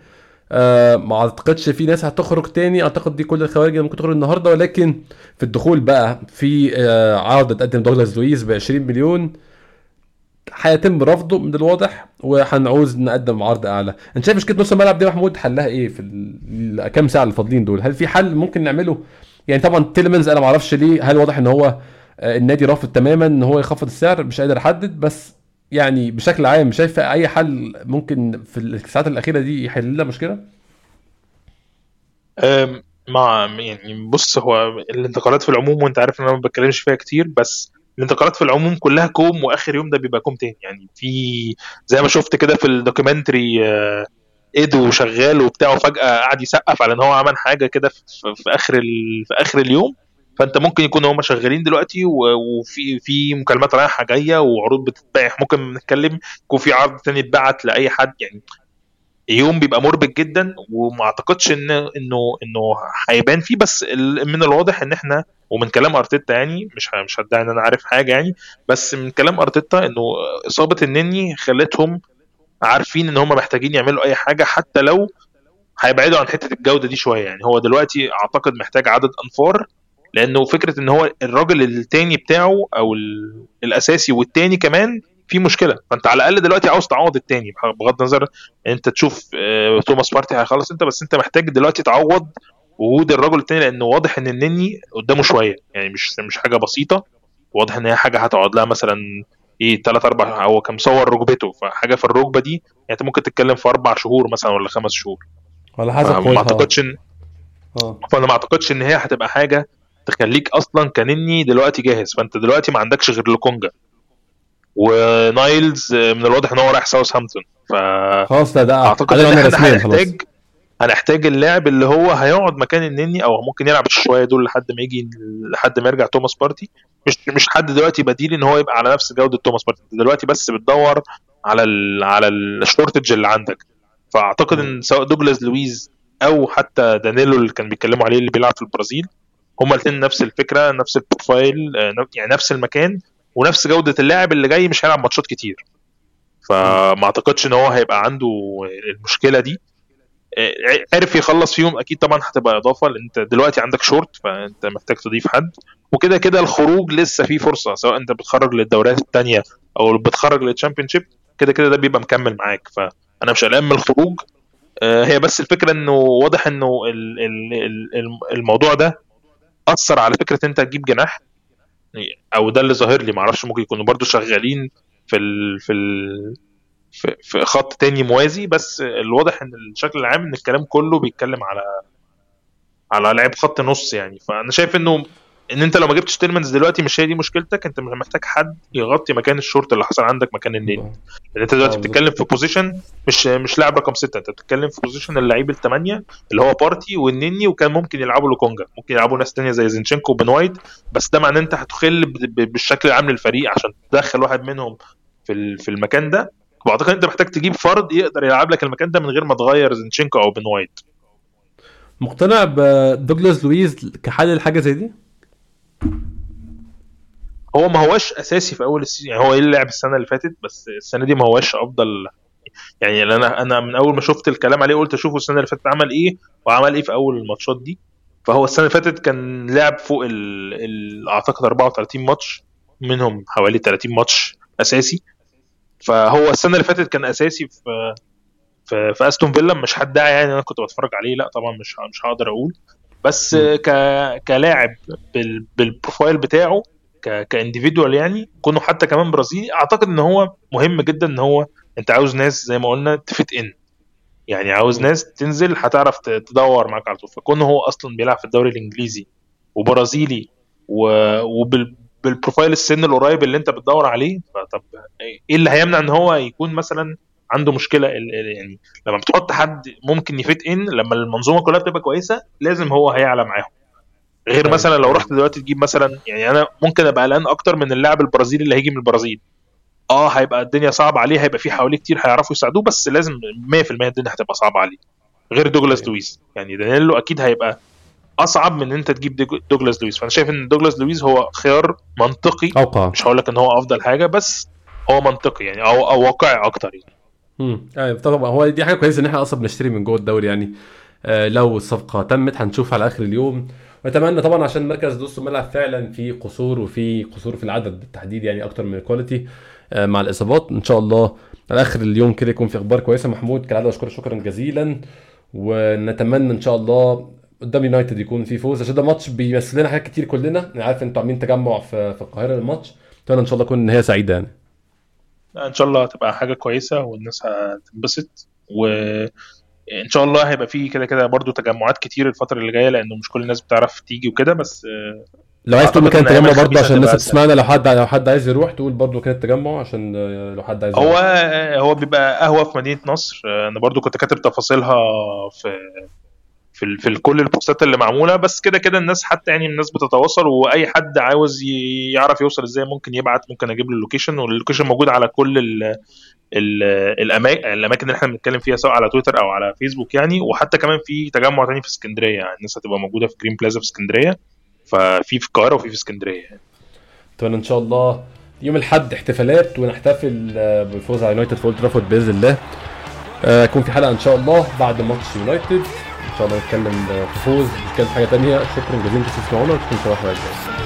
آه ما اعتقدش في ناس هتخرج تاني. اعتقد دي كل الخوارج اللي ممكن تخرج النهارده ولكن في الدخول بقى في آه عرض تقدم دوغلاس لويس ب 20 مليون. هيتم رفضه من الواضح وهنعوز نقدم عرض اعلى. انت شايف مشكلة نص الملعب دي محمود؟ حلها إيه في الكام ساعة اللي فاضلين دول؟ هل في حل ممكن نعمله؟ يعني طبعا تيلمنز أنا ما أعرفش ليه هل واضح ان هو آه، النادي رافض تماما ان هو يخفض السعر؟ مش قادر احدد بس يعني بشكل عام شايف أي حل ممكن في الساعات الأخيرة دي يحل لنا مشكلة؟ مع يعني بص هو الانتقالات في العموم وأنت عارف إن أنا ما بتكلمش فيها كتير بس الانتقالات في العموم كلها كوم وآخر يوم ده بيبقى كوم تاني. يعني في زي ما شفت كده في ال documentary آه، إيدو شغال وبتاع وفجأة قعد يسقف على إن هو عمل حاجة كده في, في آخر في آخر اليوم. فانت ممكن يكون هم شغالين دلوقتي وفي في مكالمات رايحة جاية وعروض بتتباع. ممكن نتكلم يكون في عرض تاني اتبعت لأي حد. يعني يوم بيبقى مربك جدا وما أعتقدش ان انه إنه هيبان فيه. بس من الواضح إن إحنا ومن كلام أرتيتا يعني مش مش هدعي إن أنا عارف حاجة يعني. بس من كلام أرتيتا إنه إصابة النني خلتهم عارفين إن هم محتاجين يعملوا أي حاجة. حتى لو هيبعدوا عن حتة الجودة دي شوية. يعني هو دلوقتي أعتقد محتاج عدد أنفار. لأنه فكرة إن هو الراجل التاني بتاعه أو الأساسي والتاني كمان في مشكلة. فأنت على الأقل دلوقتي عاوز تعوض التاني بغض النظر أنت تشوف آه، توماس بارتي هيخلص. أنت بس أنت محتاج دلوقتي تعوض وجود الرجل التاني لأنه واضح إن النني قدامه شوية. يعني مش مش حاجة بسيطة. واضح إن هي حاجة هتقعد لها مثلا إيه ثلاث أربع هو كان مصور ركبته فحاجة في الركبة دي يعني أنت ممكن تتكلم في أربع شهور مثلا ولا خمس شهور. ولا حسب ما أعتقدش إن آه. فانا ما أعتقدش إن هي هتبقى حاجة تخليك أصلا كنني دلوقتي جاهز. فأنت دلوقتي ما عندكش غير لوكونجا ونايلز من الواضح إن هو رايح ساوثهامبتون. ف خلاص ده ده أعتقد إن إحنا هنحتاج هنحتاج اللاعب اللي هو هيقعد مكان النني أو ممكن يلعب شوية دول لحد ما يجي لحد ما يرجع توماس بارتي. مش مش حد دلوقتي بديل إن هو يبقى على نفس جودة توماس بارتي. دلوقتي بس بتدور على ال على ال shortage اللي عندك. فأعتقد إن سواء دوجلاس لويز أو حتى دانيلو اللي كان بيتكلموا عليه اللي بيلعب في البرازيل هما الاثنين نفس الفكرة نفس ال profile آه، يعني نفس المكان ونفس جودة اللاعب اللي جاي مش هيلعب ماتشات كتير. فما أعتقدش إن هو هيبقى عنده المشكلة دي. آه، عرف يخلص فيهم أكيد طبعا هتبقى إضافة لأن أنت دلوقتي عندك شورت فأنت محتاج تضيف حد. وكده كده الخروج لسه فيه فرصة سواء أنت بتخرج للدوريات الثانية أو بتخرج للتشامبيون كده كده ده بيبقى مكمل معاك. فأنا مش قلقان من الخروج. آه، هي بس الفكرة إنه واضح إنه الموضوع ده اثر على فكرة أنت تجيب جناح أو ده اللي ظاهر لي معرفش ممكن يكونوا برضو شغالين في ال في ال في, في خط تاني موازي بس الواضح إن الشكل العام إن الكلام كله بيتكلم على على لعب خط نص يعني. فأنا شايف إنه إن أنت لو ما جبتش تيلمنز دلوقتي مش هي دي مشكلتك. أنت محتاج حد يغطي مكان الشورت اللي حصل عندك مكان النني لأن أنت دلوقتي آه، بتتكلم في position مش مش لاعب رقم ستة. أنت بتتكلم في position اللعيب الثمانيه اللي هو بارتي والنني وكان ممكن يلعبوا لوكونجا ممكن يلعبوا ناس تانية زي زينشينكو وبن وايت بس ده معناه إن أنت هتخل بالشكل العام للفريق عشان تدخل واحد منهم في في المكان ده. وأعتقد أنت محتاج تجيب فرد يقدر يلعب لك المكان ده من غير ما تغير زينشينكو أو بن وايت مقتنع بدوجلاس لويز كحل لحاجة زي دي؟ هو ما هواش أساسي في أول ال season يعني هو اللي لعب السنة اللي فاتت؟ بس السنة دي ما هواش أفضل يعني أنا أنا من أول ما شفت الكلام عليه قلت أشوفه السنة اللي فاتت عمل إيه وعمل إيه في أول الماتشات دي. فهو السنة اللي فاتت كان لعب فوق ال... ال... أعتقد 34 ماتش منهم حوالي 30 ماتش أساسي. فهو السنة اللي فاتت كان أساسي في في, في أستون فيلا مش هدعي يعني أنا كنت بتفرج عليه لأ طبعا مش مش هقدر أقول. بس. ك كلاعب بال... بال profile بتاعه ك ك individual يعني كونه حتى كمان برازيلي أعتقد إن هو مهم جدا إن هو أنت عاوز ناس زي ما قلنا ت fit in يعني عاوز. ناس تنزل هتعرف تدور معاك على طول فكونه هو أصلا بيلعب في الدوري الإنجليزي وبرازيلي و... وبال بال profile السن القريب اللي أنت بتدور عليه فطب إيه اللي هيمنع إن هو يكون مثلا عنده مشكلة يعني لما بتحط حد ممكن ي fit in لما المنظومة كلها بتبقى كويسة لازم هو هيعلى معاهم. غير طيب. مثلا لو رحت دلوقتي تجيب مثلا يعني أنا ممكن أبقى قلقان أكتر من اللاعب البرازيلي اللي هيجي من البرازيل. آه هيبقى الدنيا صعبة عليه هيبقى في حواليه كتير هيعرفوا يساعدوه بس لازم 100% الدنيا هتبقى صعبة عليه. غير دوجلاس طيب. لويس. يعني دانييلو أكيد هيبقى أصعب من إن أنت تجيب دوجلاس لويس. فأنا شايف إن دوجلاس لويس هو خيار منطقي. اوقع مش هقول لك إن هو أفضل حاجة بس هو منطقي يعني أو أو واقعي أكتر يعني. امم طبعا. هو دي حاجة كويسة إن إحنا أصلا بنشتري من جوه الدوري يعني. آه لو الصفقه تمت هنشوف على آخر اليوم. وأتمنى طبعا عشان مركز نص الملعب فعلا في قصور وفي قصور في العدد بالتحديد يعني أكتر من ال quality آه مع الإصابات. إن شاء الله على آخر اليوم كده يكون في أخبار كويسة. محمود كالعادة اشكرك شكرا جزيلا. ونتمنى إن شاء الله قدام يونايتد يكون في فوز. عشان ده ماتش بيمثل لنا حاجات كتير كلنا. أنا عارف أنتوا عاملين تجمع في القاهرة للماتش. أتمنى إن شاء الله تكون نهايه سعيدة يعني. لا، إن شاء الله هتبقى حاجة كويسة والناس هتنبسط وان شاء الله هيبقى في كده كده برضو تجمعات كتير الفترة اللي جاية لأنه مش كل الناس بتعرف تيجي وكده بس لو عايز تقول مكان التجمع برضه عشان الناس تسمعنا لو حد لو حد عايز يروح تقول برضه مكان التجمع عشان لو حد عايز هو يروح. هو بيبقى قهوة في مدينة نصر أنا برضو كنت كاتب تفاصيلها في في في كل البوستات اللي معمولة بس كده كده الناس حتى يعني الناس بتتواصل وأي حد عاوز يعرف يوصل إزاي ممكن يبعت ممكن أجيب له ال location وال location موجود على كل ال ال الاماكن الأماكن اللي إحنا بنتكلم فيها سواء على تويتر أو على فيسبوك يعني. وحتى كمان في تجمع تاني في اسكندرية يعني الناس هتبقى موجودة في جرين بلازا في اسكندرية ففي في القاهرة وفي في اسكندرية يعني. إن شاء الله يوم الأحد احتفالات ونحتفل آه، بالفوز على يونايتد في اولد بإذن الله. آه، يكون في حلقة إن شاء الله بعد ماتش يونايتد شاء الله نتكلم في فوز نتكلم في حاجة تانية. شكرا جزيلا أنتوا تسمعونا وتكون صباح الخير Simply